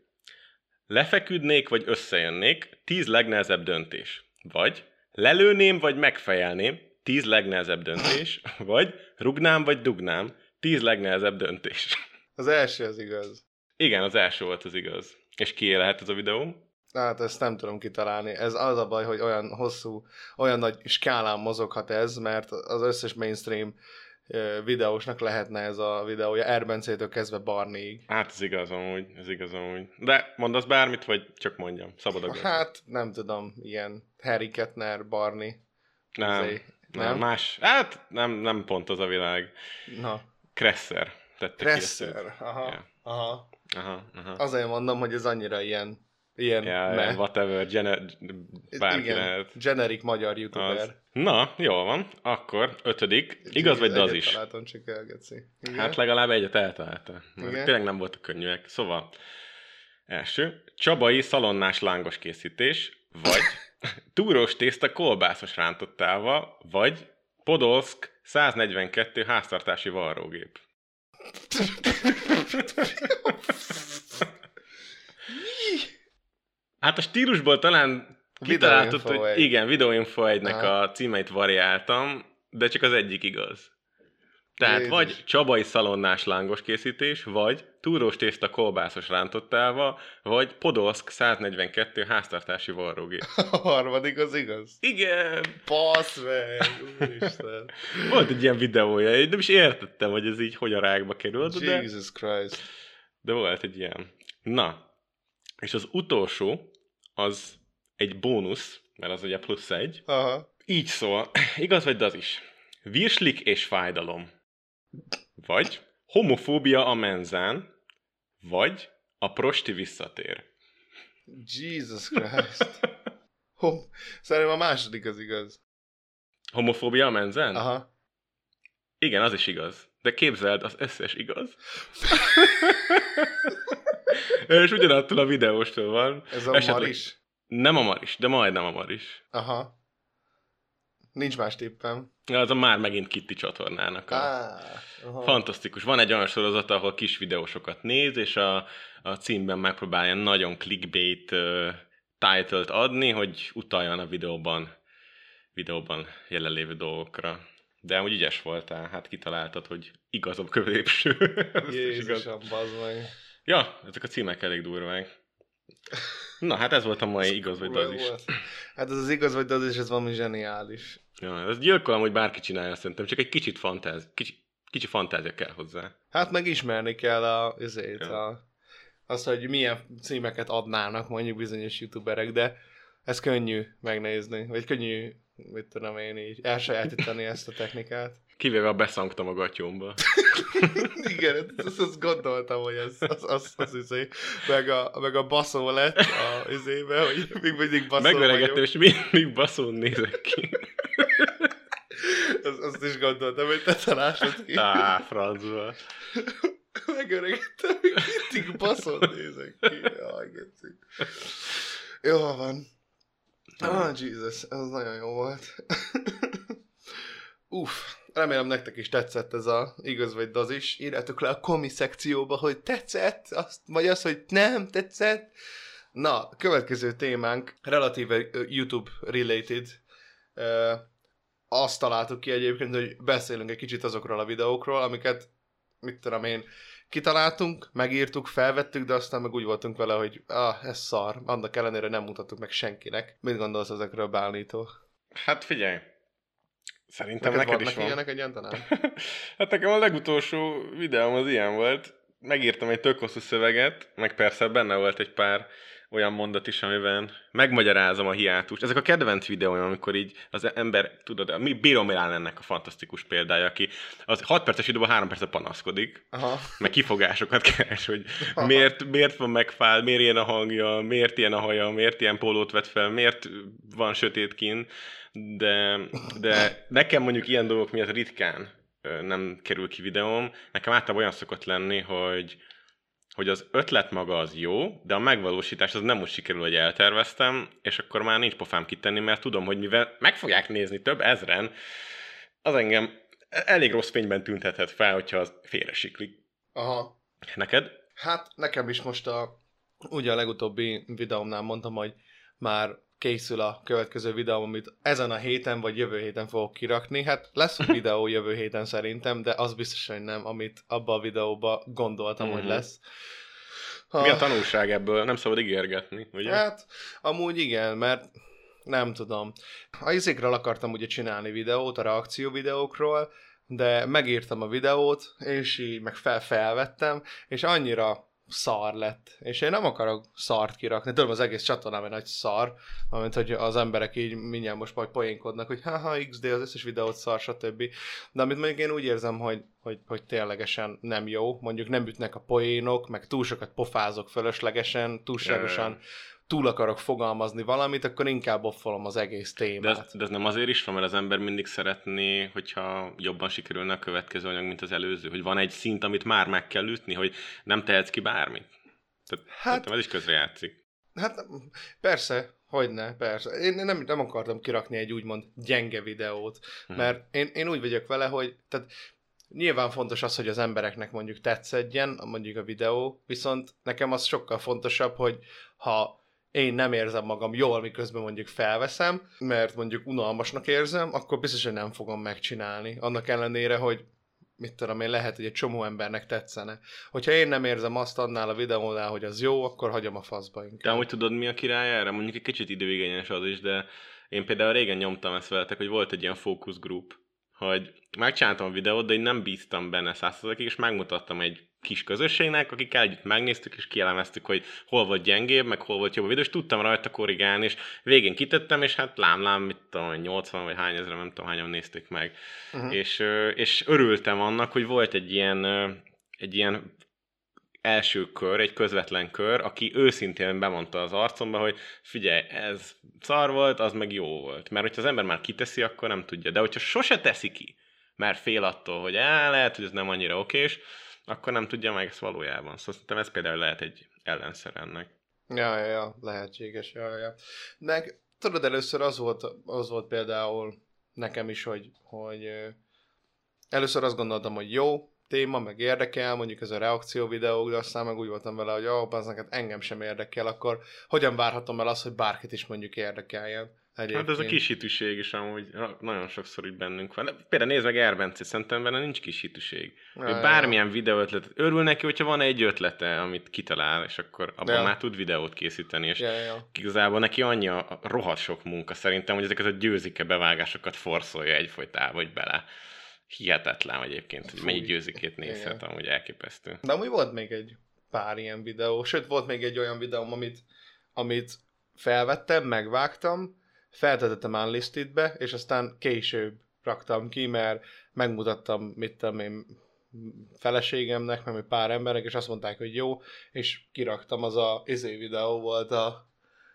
Lefeküdnék, vagy összejönnék, tíz legnehezebb döntés. Vagy lelőném, vagy megfejelném, tíz legnehezebb döntés. Vagy rugnám, vagy dugnám, tíz legnehezebb döntés. Az első az igaz. Igen, az első volt az igaz. És kié lehet ez a videó? Hát ezt nem tudom kitalálni. Ez az a baj, hogy olyan hosszú, olyan nagy skálán mozoghat ez, mert az összes mainstream videósnak lehetne ez a videója, Erbencétől kezdve Barnéig. Hát ez igaz amúgy, ez igaz amúgy. De mondasz bármit, vagy csak mondjam, szabad a. Hát nem tudom, ilyen Harry Kettner, Barney. nem, izé, nem, nem? más. Hát nem, nem pont az a világ. Na, Kresser tette ki. Presser. Aha, Ja. aha. Aha, aha. Azért mondom, hogy ez annyira ilyen, ilyen Ja, ja, whatever, gene- bárki Igen, lehet. generic magyar youtuber. Az. Na, jól van. Akkor ötödik. Igaz vagy daz is? Találtam, csak elgeci. Igen. Hát legalább egyet eltalálta. Igen. Tényleg nem voltak könnyűek. Szóval, első, Csabai szalonnás lángos készítés, vagy túrós tészta kolbászos rántottával, vagy Podolsk 142 háztartási varrógép. Hát a stílusból talán kitaláltad, hogy egy. igen, Videoinfo 1-nek Aha. a címeit variáltam, de csak az egyik igaz. Tehát Jézus. vagy csabai szalonnás lángos készítés, vagy túrós tészta kolbászos rántottával, vagy Podolsk 142 háztartási varrógép. A harmadik az igaz. Igen, Passz meg, úristen. volt egy ilyen videója, én nem is értettem, hogy ez így hogy a rákba került, de, Jesus Christ. de volt egy ilyen. Na, és az utolsó, az egy bónusz, mert az ugye plusz egy, Aha. Így szól. Igaz vagy az is? Virslik és fájdalom. Vagy homofóbia a menzán. Vagy a prosti visszatér. Jesus Christ. Hom. Szerintem a második az igaz. Homofóbia a menzán? Aha. Igen, az is igaz. De képzeld, az összes igaz. és ugyanattól a videóstól van. Ez a Esetleg- Maris. Nem a Maris, de majdnem a Maris. Aha. Nincs más tippem. Az a már megint Kitty csatornának a... Á, aha. Fantasztikus. Van egy olyan sorozat, ahol kis videósokat néz, és a, a címben megpróbálja nagyon clickbait uh, title-t adni, hogy utaljon a videóban, videóban jelenlévő dolgokra. De amúgy ügyes voltál, hát kitaláltad, hogy igaz a középső. Jézusom, bazd meg. Ja, ezek a címek elég durvák. Na, hát ez volt a mai igaz vagy az is. Hát ez az igaz vagy az is, ez valami zseniális. Ja, ez gyilkolom, hogy bárki csinálja szerintem, csak egy kicsit fantáz, kicsi, kicsi fantázia kell hozzá. Hát meg ismerni kell a, azért, Ja. a, azt, hogy milyen címeket adnának mondjuk bizonyos youtuberek, de ez könnyű megnézni, vagy könnyű, mit tudom én így, elsajátítani ezt a technikát. Kivéve a beszangtam a gatyomba. Igen, azt, azt gondoltam, hogy ez az, az, az izé, meg a, meg a baszó lett a izébe, hogy még mindig baszó Megveregettem, vagyok. és mindig baszón nézek ki. Azt, azt is gondoltam, hogy te találsod ki. Á, francba. Megöregettem, még mindig baszon nézek ki. Jaj. Jó van. Ah, Jesus, ez nagyon jó volt. Uff, remélem nektek is tetszett ez a igaz vagy daz is. Írjátok le a komi szekcióba, hogy tetszett, azt, vagy az, hogy nem tetszett. Na, következő témánk relatíve YouTube related. Azt találtuk ki egyébként, hogy beszélünk egy kicsit azokról a videókról, amiket, mit tudom én, kitaláltunk, megírtuk, felvettük, de aztán meg úgy voltunk vele, hogy ah, ez szar, annak ellenére nem mutattuk meg senkinek. Mit gondolsz ezekről, Bálnító? Hát figyelj. Szerintem Neked neked, is van. ilyenek egyáltalán? hát nekem a legutolsó videóm az ilyen volt. Megírtam egy tök hosszú szöveget, meg persze benne volt egy pár olyan mondat is, amiben megmagyarázom a hiátust. Ezek a kedvenc videóim, amikor így az ember, tudod, mi Bíró Milán ennek a fantasztikus példája, aki az 6 perces videóban 3 percet panaszkodik, Aha. meg kifogásokat keres, hogy miért, miért van megfál, miért ilyen a hangja, miért ilyen a haja, miért ilyen pólót vett fel, miért van sötét kín, de, de nekem mondjuk ilyen dolgok miatt ritkán nem kerül ki videóm. Nekem általában olyan szokott lenni, hogy hogy az ötlet maga az jó, de a megvalósítás az nem úgy sikerül, hogy elterveztem, és akkor már nincs pofám kitenni, mert tudom, hogy mivel meg fogják nézni több ezren, az engem elég rossz fényben tüntethet fel, hogyha az félresiklik. Aha. Neked? Hát nekem is most a, ugye a legutóbbi videómnál mondtam, hogy már készül a következő videó, amit ezen a héten vagy jövő héten fogok kirakni. Hát lesz videó jövő héten szerintem, de az biztos, hogy nem, amit abba a videóba gondoltam, hogy Mhm. lesz. Ha- Mi a tanulság ebből? Nem szabad ígérgetni, ugye? Hát, amúgy igen, mert nem tudom. A izékről akartam ugye csinálni videót, a reakció videókról, de megírtam a videót, és így meg fel felvettem, és annyira szar lett. És én nem akarok szart kirakni. Tudom, az egész csatornám egy nagy szar, amint hogy az emberek így mindjárt most majd poénkodnak, hogy haha, XD, az összes videót szar, stb. De amit mondjuk én úgy érzem, hogy, hogy, hogy ténylegesen nem jó, mondjuk nem ütnek a poénok, meg túl sokat pofázok fölöslegesen, túlságosan túl akarok fogalmazni valamit, akkor inkább offolom az egész De témát. ez, de ez nem azért is van, mert az ember mindig szeretné, hogyha jobban sikerülne a következő anyag, mint az előző. Hogy van egy szint, amit már meg kell ütni, hogy nem tehetsz ki bármit. Tehát hát, ez is közrejátszik. Hát persze, hogyne, persze. Én nem, nem akartam kirakni egy úgymond gyenge videót, Mhm. mert én, én úgy vagyok vele, hogy tehát nyilván fontos az, hogy az embereknek mondjuk tetszedjen mondjuk a videó, viszont nekem az sokkal fontosabb, hogy ha én nem érzem magam jól, miközben mondjuk felveszem, mert mondjuk unalmasnak érzem, akkor biztos, hogy nem fogom megcsinálni. Annak ellenére, hogy mit tudom én, lehet, hogy egy csomó embernek tetszene. Hogyha én nem érzem azt annál a videónál, hogy az jó, akkor hagyom a faszba De inkább. amúgy tudod, mi a király erre? Mondjuk egy kicsit időigényes az is, de én például régen nyomtam ezt veletek, hogy volt egy ilyen fókusz group, hogy megcsináltam a videót, de én nem bíztam benne százszerzalékig, és megmutattam egy kis közösségnek, akikkel együtt megnéztük, és kielemeztük, hogy hol volt gyengébb, meg hol volt jobb a videó, és tudtam rajta korrigálni, és végén kitettem, és hát lám-lám, mit tudom, 80 vagy hány ezre, nem tudom, hányan nézték meg. Uh-huh. És, és örültem annak, hogy volt egy ilyen, egy ilyen első kör, egy közvetlen kör, aki őszintén bemondta az arcomba, hogy figyelj, ez szar volt, az meg jó volt. Mert hogyha az ember már kiteszi, akkor nem tudja. De hogyha sose teszi ki, mert fél attól, hogy á, lehet, hogy ez nem annyira okés, akkor nem tudja meg ezt valójában. Szóval szerintem ez például lehet egy ellenszer ennek. Ja, ja, ja, lehetséges, ja, ja. Meg tudod, először az volt, az volt például nekem is, hogy, hogy először azt gondoltam, hogy jó téma, meg érdekel, mondjuk ez a reakció videó, de aztán meg úgy voltam vele, hogy ó, az neked engem sem érdekel, akkor hogyan várhatom el azt, hogy bárkit is mondjuk érdekeljen? Hát ez a kis hitűség is amúgy nagyon sokszor így bennünk van. Például nézd meg Erbence, szerintem benne nincs kis hitűség. Ja, bármilyen videó ötletet, örül neki, hogyha van egy ötlete, amit kitalál, és akkor abban Ja. már tud videót készíteni, és Ja, ja, igazából neki annyi a rohadt sok munka szerintem, hogy ezeket a győzike bevágásokat forszolja egyfolytában vagy bele. Hihetetlen egyébként, hogy mennyi győzikét nézhet, amúgy elképesztő. De amúgy volt még egy pár ilyen videó, sőt volt még egy olyan videóm, amit, amit felvettem, megvágtam, feltetettem unlistedbe, és aztán később raktam ki, mert megmutattam, mit tudom én, feleségemnek, meg pár embernek, és azt mondták, hogy jó, és kiraktam, az a izé videó volt a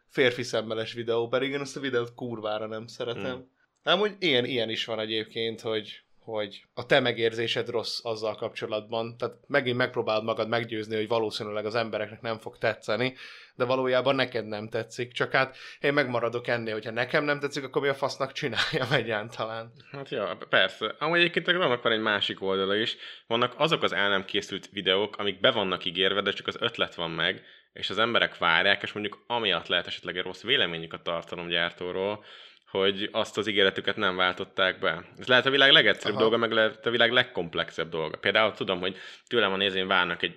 férfi szemmeles videó, pedig én ezt a videót kurvára nem szeretem. Hmm. Amúgy ilyen, ilyen is van egyébként, hogy, hogy a te megérzésed rossz azzal kapcsolatban, tehát megint megpróbálod magad meggyőzni, hogy valószínűleg az embereknek nem fog tetszeni, de valójában neked nem tetszik, csak hát én megmaradok ennél, hogyha nekem nem tetszik, akkor mi a fasznak csináljam egyáltalán. Hát ja, persze. Amúgy egyébként annak van egy másik oldala is. Vannak azok az el nem készült videók, amik be vannak ígérve, de csak az ötlet van meg, és az emberek várják, és mondjuk amiatt lehet esetleg egy rossz véleményük a tartalomgyártóról, hogy azt az ígéretüket nem váltották be. Ez lehet a világ legegyszerűbb Aha. dolga, meg lehet a világ legkomplexebb dolga. Például tudom, hogy tőlem a nézőim várnak egy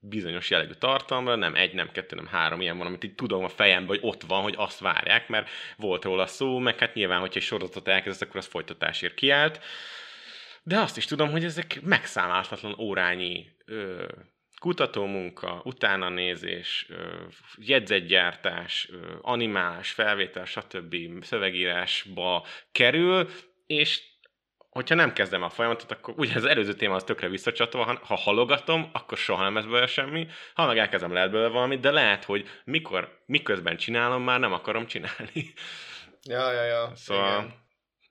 bizonyos jellegű tartalomra, nem egy, nem kettő, nem három ilyen van, amit így tudom a fejemben, hogy ott van, hogy azt várják, mert volt róla szó, meg hát nyilván, hogyha egy sorozatot elkezdesz, akkor az folytatásért kiállt. De azt is tudom, hogy ezek megszámálhatatlan órányi ö, kutatómunka, utána nézés, jegyzetgyártás, animálás, felvétel, stb. szövegírásba kerül, és hogyha nem kezdem a folyamatot, akkor ugye az előző téma az tökre visszacsatol, ha, ha halogatom, akkor soha nem lesz belőle semmi, ha meg elkezdem, lehet belőle valamit, de lehet, hogy mikor, miközben csinálom, már nem akarom csinálni. Ja, ja, ja. Szóval igen.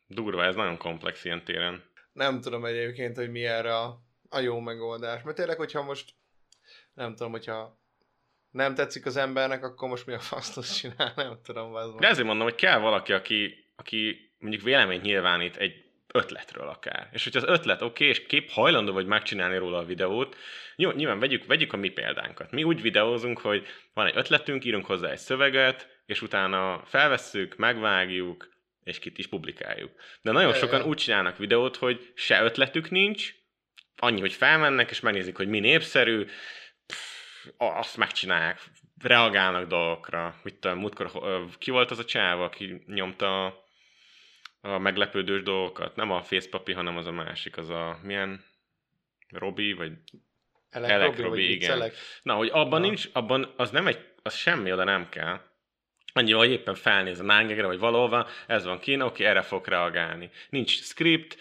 durva, ez nagyon komplex ilyen téren. Nem tudom egyébként, hogy mi erre a, a jó megoldás. Mert tényleg, hogyha most nem tudom, hogyha nem tetszik az embernek, akkor most mi a fasztot csinál, nem tudom. Az De ezért mondom, hogy kell valaki, aki, aki mondjuk véleményt nyilvánít egy ötletről akár. És hogyha az ötlet oké, okay, és kép hajlandó vagy megcsinálni róla a videót, jó, nyilván vegyük, vegyük a mi példánkat. Mi úgy videózunk, hogy van egy ötletünk, írunk hozzá egy szöveget, és utána felvesszük, megvágjuk, és kit is publikáljuk. De nagyon sokan úgy csinálnak videót, hogy se ötletük nincs, annyi, hogy felmennek, és megnézik, hogy mi népszerű, azt megcsinálják, reagálnak dolgokra. Mit tudom, múltkor ki volt az a csáv, aki nyomta a, a meglepődős dolgokat? Nem a facepapi, hanem az a másik, az a milyen Robi, vagy Elek, Elek Robi, Robi, igen. viccelek? Na, hogy abban Na. nincs, abban az nem egy, az semmi oda nem kell. Annyi, hogy éppen felnéz a nángegre, vagy valahova, ez van kín, oké, erre fog reagálni. Nincs script,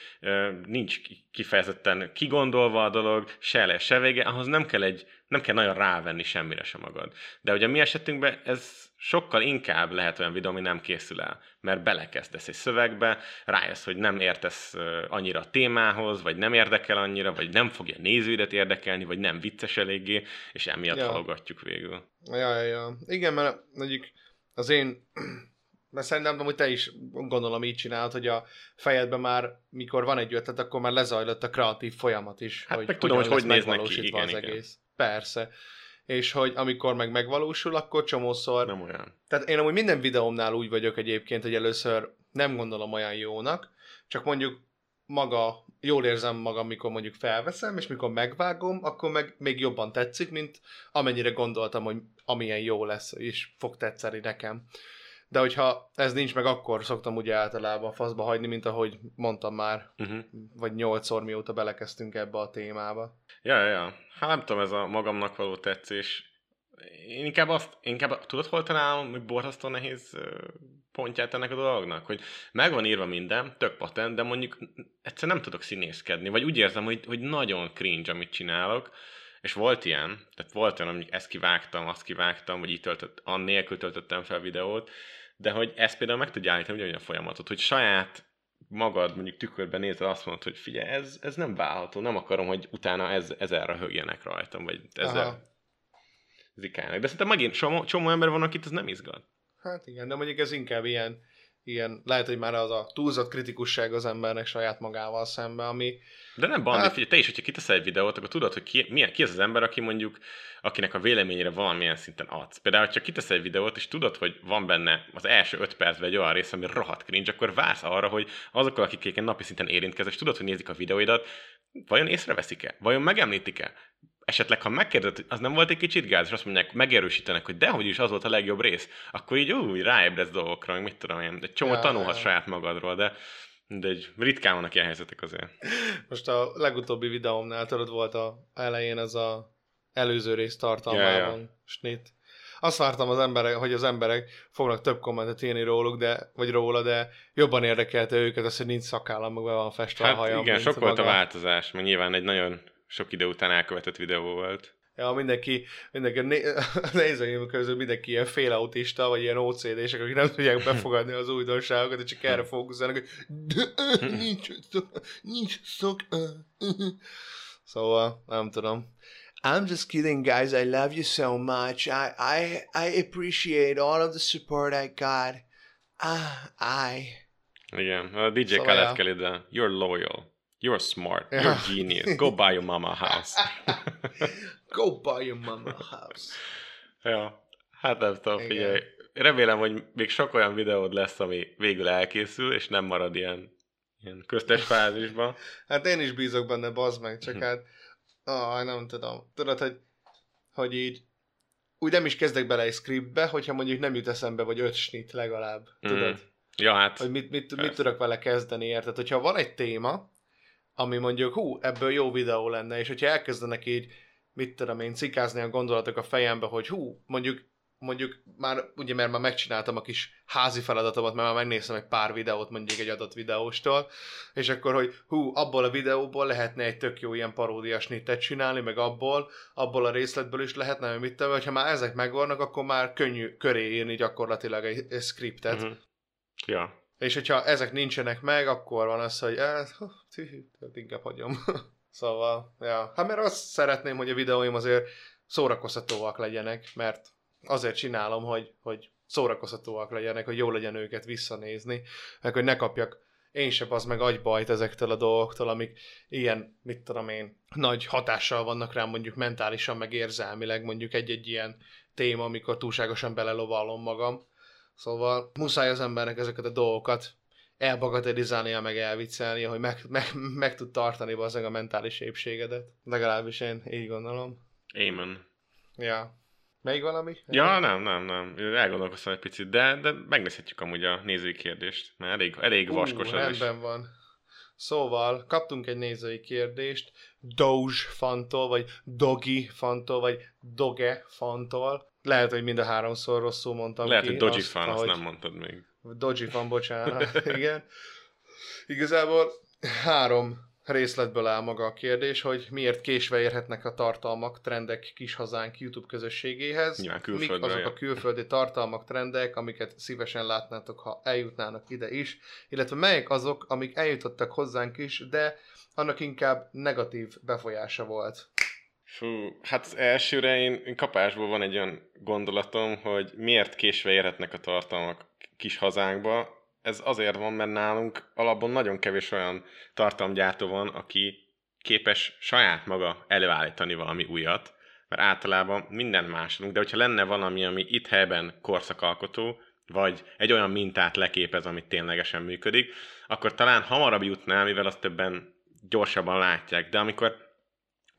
nincs ki- kifejezetten kigondolva a dolog, se le, se vége, ahhoz nem kell egy, nem kell nagyon rávenni semmire sem magad. De ugye a mi esetünkben ez sokkal inkább lehet olyan videó, ami nem készül el, mert belekezdesz egy szövegbe, rájössz, hogy nem értesz annyira a témához, vagy nem érdekel annyira, vagy nem fogja nézőidet érdekelni, vagy nem vicces eléggé, és emiatt ja. halogatjuk végül. Ja, ja, ja. Igen, mert mondjuk az én, mert szerintem hogy te is gondolom így csinálod, hogy a fejedben már, mikor van egy ötlet, akkor már lezajlott a kreatív folyamat is. Hát meg tudom, hogy hogy néz neki, igen, az igen. egész. Persze. És hogy amikor meg megvalósul, akkor csomószor... Nem olyan. Tehát én amúgy minden videómnál úgy vagyok egyébként, hogy először nem gondolom olyan jónak, csak mondjuk maga, jól érzem magam, mikor mondjuk felveszem, és mikor megvágom, akkor meg még jobban tetszik, mint amennyire gondoltam, hogy amilyen jó lesz, és fog tetszeni nekem. De hogyha ez nincs meg, akkor szoktam ugye általában faszba hagyni, mint ahogy mondtam már, Uh-huh. vagy nyolcszor mióta belekezdtünk ebbe a témába. Ja, ja. Hát nem tudom, ez a magamnak való tetszés. Én inkább azt, inkább tudod, hol találom, hogy borzasztó nehéz pontját ennek a dolognak? Hogy meg van írva minden, tök patent, de mondjuk egyszer nem tudok színészkedni, vagy úgy érzem, hogy, hogy nagyon cringe, amit csinálok, és volt ilyen, tehát volt olyan, hogy ezt kivágtam, azt kivágtam, vagy így töltött, annélkül töltöttem fel videót, de hogy ezt például meg tudja állítani ugyanolyan folyamatot, hogy saját magad mondjuk tükörben nézel, azt mondod, hogy figyelj, ez, ez nem válható, nem akarom, hogy utána ez, ezzel röhögjenek rajtam, vagy ezzel Aha. zikálnak. De szerintem megint csomó, csomó ember van, akit ez nem izgat. Hát igen, de mondjuk ez inkább ilyen, ilyen lehet, hogy már az a túlzott kritikusság az embernek saját magával szemben, ami De nem bandi, Hát- figyelj, te is, hogyha kiteszel egy videót, akkor tudod, hogy ki, milyen, ki az az ember, aki mondjuk, akinek a véleményére valamilyen szinten adsz. Például, ha kiteszel egy videót, és tudod, hogy van benne az első öt percben egy olyan rész, ami rohadt cringe, akkor vársz arra, hogy azokkal, akik napi szinten érintkeznek, és tudod, hogy nézik a videóidat, vajon észreveszik-e? Vajon megemlítik-e? Esetleg, ha megkérdezed, hogy az nem volt egy kicsit gáz, és azt mondják, megerősítenek, hogy dehogy is az volt a legjobb rész, akkor így úgy ráébredsz dolgokra, meg mit tudom én, egy csomó Ja, tanulhatsz ja. saját magadról, de, de egy ritkán vannak ilyen helyzetek azért. Most a legutóbbi videómnál tudod, volt a elején ez a előző rész tartalmában Ja, ja. snit. Azt vártam az emberek, hogy az emberek fognak több kommentet írni róluk, de, vagy róla, de jobban érdekelte őket az, hogy nincs szakállam, meg be van festve a Hát hajam. igen, sok volt a változás, meg nyilván egy nagyon sok idő után elkövetett videó volt. Ja, mindenki, mindenki né- nézőim közül mindenki ilyen félautista, vagy ilyen OCD-sek, akik nem tudják befogadni az újdonságokat, és csak erre fókuszálnak, hogy nincs szok, nincs szok. Szóval, nem tudom. I'm just kidding, guys. I love you so much. I, I, I appreciate all of the support I got. Ah, I. Igen, a DJ Szóval. Khaled kell ide. You're loyal. You're smart. You're genius. Go buy your mama a house. Go buy your mama a house. ja, hát nem tudom, Igen. figyelj. Remélem, hogy még sok olyan videód lesz, ami végül elkészül, és nem marad ilyen, ilyen köztes fázisban. Hát én is bízok benne, bazd meg, csak Mhm. hát, ah, nem tudom. Tudod, hogy, hogy így, úgy nem is kezdek bele egy scriptbe, hogyha mondjuk nem jut eszembe, vagy öt snit legalább, tudod? Mm. Ja, hát Hogy mit, mit, mit tudok vele kezdeni, érted? Hogyha van egy téma, ami mondjuk, hú, ebből jó videó lenne, és hogyha elkezdenek így, mit tudom én, cikázni a gondolatok a fejembe, hogy hú, mondjuk, mondjuk már, ugye mert már megcsináltam a kis házi feladatomat, mert már megnéztem egy pár videót mondjuk egy adott videóstól, és akkor, hogy hú, abból a videóból lehetne egy tök jó ilyen paródias snittet csinálni, meg abból, abból a részletből is lehetne, hogy mit tudom, hogyha már ezek megvannak, akkor már könnyű köré írni gyakorlatilag egy, egy scriptet. Mhm. Ja. És hogyha ezek nincsenek meg, akkor van az, hogy eh, tühű, tehát inkább hagyom. szóval, ja. Hát mert azt szeretném, hogy a videóim azért szórakoztatóak legyenek, mert azért csinálom, hogy, hogy szórakoztatóak legyenek, hogy jó legyen őket visszanézni, meg hogy ne kapjak én se az meg agybajt ezektől a dolgoktól, amik ilyen, mit tudom én, nagy hatással vannak rám mondjuk mentálisan, meg érzelmileg, mondjuk egy-egy ilyen téma, amikor túlságosan belelovallom magam. Szóval muszáj az embernek ezeket a dolgokat elbagatelizálnia, meg elviccelnia, hogy meg, meg, meg tud tartani az a mentális épségedet. Legalábbis én így gondolom. Amen. Ja. Még valami? Ja, nem, nem, nem. Elgondolkoztam egy picit, de, de megnézhetjük amúgy a nézői kérdést, mert elég, elég vaskos Ú, ez is. van. Szóval kaptunk egy nézői kérdést Doge fantól, vagy Dogi fantól, vagy Doge fantól. Lehet, hogy mind a háromszor rosszul mondtam Lehet, ki. hogy Doji azt, fan, azt nem mondtad még. Doji fan, bocsánat. Igen. Igazából három részletből áll maga a kérdés, hogy miért késve érhetnek a tartalmak, trendek kis hazánk YouTube közösségéhez. Nyilván Mik azok a külföldi tartalmak, trendek, amiket szívesen látnátok, ha eljutnának ide is, illetve melyek azok, amik eljutottak hozzánk is, de annak inkább negatív befolyása volt. Fú, hát elsőre én, én kapásból van egy olyan gondolatom, hogy miért késve érhetnek a tartalmak kis hazánkba. Ez azért van, mert nálunk alapból nagyon kevés olyan tartalomgyártó van, aki képes saját maga előállítani valami újat, mert általában minden másodunk, de hogyha lenne valami, ami itt helyben korszakalkotó, vagy egy olyan mintát leképez, amit ténylegesen működik, akkor talán hamarabb jutnál, mivel azt többen gyorsabban látják. De amikor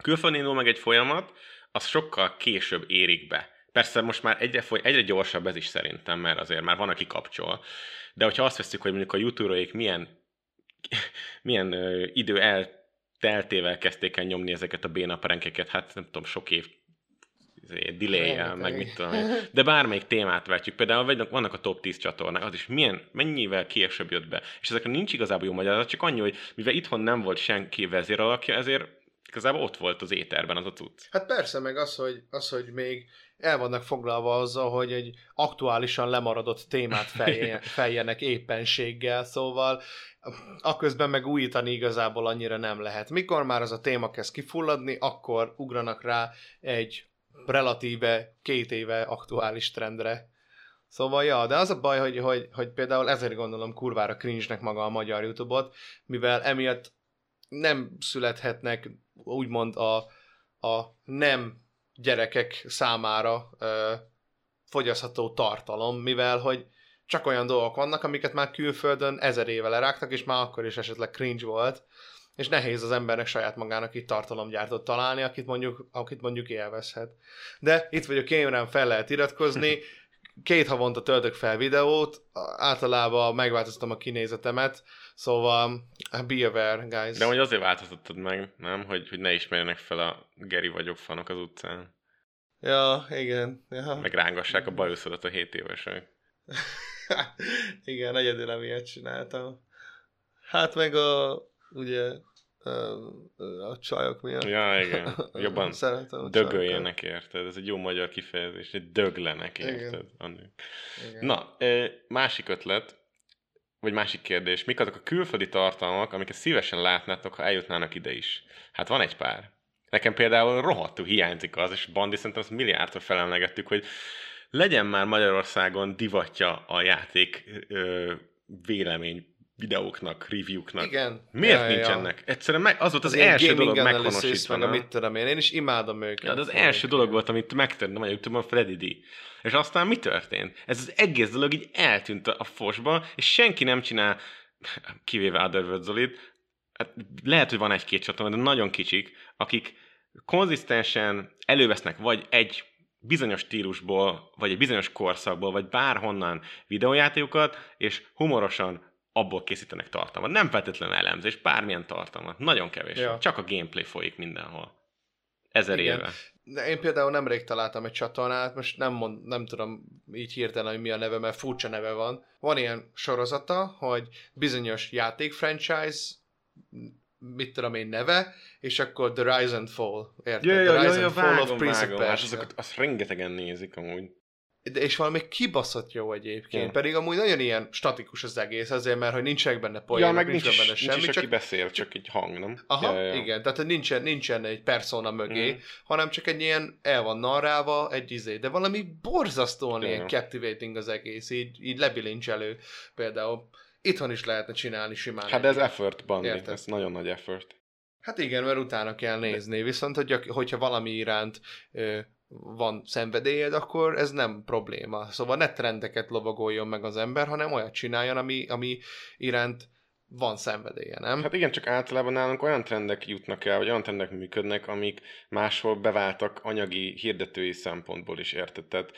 külföldön indul meg egy folyamat, az sokkal később érik be. Persze most már egyre, foly- egyre gyorsabb ez is szerintem, mert azért már van, aki kapcsol. De hogyha azt veszük, hogy mondjuk a youtube milyen, milyen ö, idő elteltével kezdték el nyomni ezeket a bénaperenkeket, hát nem tudom, sok év delay Rengeteg. meg mit tudom én. De bármelyik témát vetjük, például vannak- vannak a top 10 csatornák, az is milyen, mennyivel később jött be. És ezekre nincs igazából jó magyarázat, csak annyi, hogy mivel itthon nem volt senki vezéralakja, ezért igazából ott volt az éterben az a cucc. Hát persze, meg az, hogy, az, hogy még el vannak foglalva azzal, hogy egy aktuálisan lemaradott témát felje, feljenek éppenséggel, szóval akközben meg újítani igazából annyira nem lehet. Mikor már az a téma kezd kifulladni, akkor ugranak rá egy relatíve két éve aktuális trendre. Szóval, ja, de az a baj, hogy, hogy, hogy például ezért gondolom kurvára cringe-nek maga a magyar YouTube-ot, mivel emiatt nem születhetnek úgymond a, a nem gyerekek számára ö, fogyasztható tartalom, mivel hogy csak olyan dolgok vannak, amiket már külföldön ezer éve lerágtak, és már akkor is esetleg cringe volt, és nehéz az embernek saját magának itt tartalomgyártót találni, akit mondjuk, akit mondjuk élvezhet. De itt vagyok én, rám fel lehet iratkozni, két havonta töltök fel videót, általában megváltoztam a kinézetemet, szóval be aware, guys. De hogy azért változtattad meg, nem? Hogy, hogy ne ismerjenek fel a Geri vagyok fanok az utcán. Ja, igen. Ja. Meg rángassák a bajuszodat a 7 évesek. igen, egyedül emiatt csináltam. Hát meg a, ugye, a, csajok miatt. Ja, igen. Jobban Szeretem a dögöljenek, érted? Ez egy jó magyar kifejezés, hogy döglenek, érted? A nők. Igen. Na, másik ötlet, vagy másik kérdés, mik azok a külföldi tartalmak, amiket szívesen látnátok, ha eljutnának ide is? Hát van egy pár. Nekem például rohadtul hiányzik az, és Bandi szerintem azt milliárdszor felemlegettük, hogy legyen már Magyarországon divatja a játék ö, vélemény videóknak, reviewknak. Igen. Miért Ja, nincs ja. Egyszerűen meg, az volt az, ilyen első dolog meghonosítva. meg a mit tudom én, én is imádom őket. Ja, de az első dolog volt, amit megtörtem a Youtube-on Freddy D. És aztán mi történt? Ez az egész dolog így eltűnt a fosba, és senki nem csinál, kivéve Otherworld Zolit, hát lehet, hogy van egy-két csatorna, de nagyon kicsik, akik konzisztensen elővesznek vagy egy bizonyos stílusból, vagy egy bizonyos korszakból, vagy bárhonnan videójátékokat, és humorosan abból készítenek tartalmat. Nem feltétlenül elemzés, bármilyen tartalmat. Nagyon kevés. Ja. Csak a gameplay folyik mindenhol. Ezer Igen. éve. De én például nemrég találtam egy csatornát, most nem, mond, nem tudom így hirtelen, hogy mi a neve, mert furcsa neve van. Van ilyen sorozata, hogy bizonyos játék franchise, mit tudom én neve, és akkor The Rise and Fall. Érted? Ja, ja, The Rise ja, and Fall vágom, of Prince vágom. of Hát Persia. azokat, azt rengetegen nézik amúgy. De és valami kibaszott jó egyébként. Ja. Pedig amúgy nagyon ilyen statikus az egész, azért, mert hogy nincsenek benne Ja, poénok, meg nincs, nincs, is, benne nincs semmi, is, aki csak beszél, csak egy hang, nem? Aha, ja, ja, ja. igen, tehát nincsen, nincsen egy persona mögé, Mhm. hanem csak egy ilyen el van narrálva, egy izé, de valami borzasztóan Ja. ilyen captivating az egész, így, így lebilincselő például. Itthon is lehetne csinálni simán. Hát ez effort, Bandi. Érted. Ez nagyon nagy effort. Hát igen, mert utána kell nézni, viszont hogy, hogyha valami iránt ö, van szenvedélyed, akkor ez nem probléma. Szóval ne trendeket lovagoljon meg az ember, hanem olyat csináljon, ami, ami iránt van szenvedélye, nem? Hát igen, csak általában nálunk olyan trendek jutnak el, vagy olyan trendek működnek, amik máshol beváltak anyagi hirdetői szempontból is, érted? Tehát,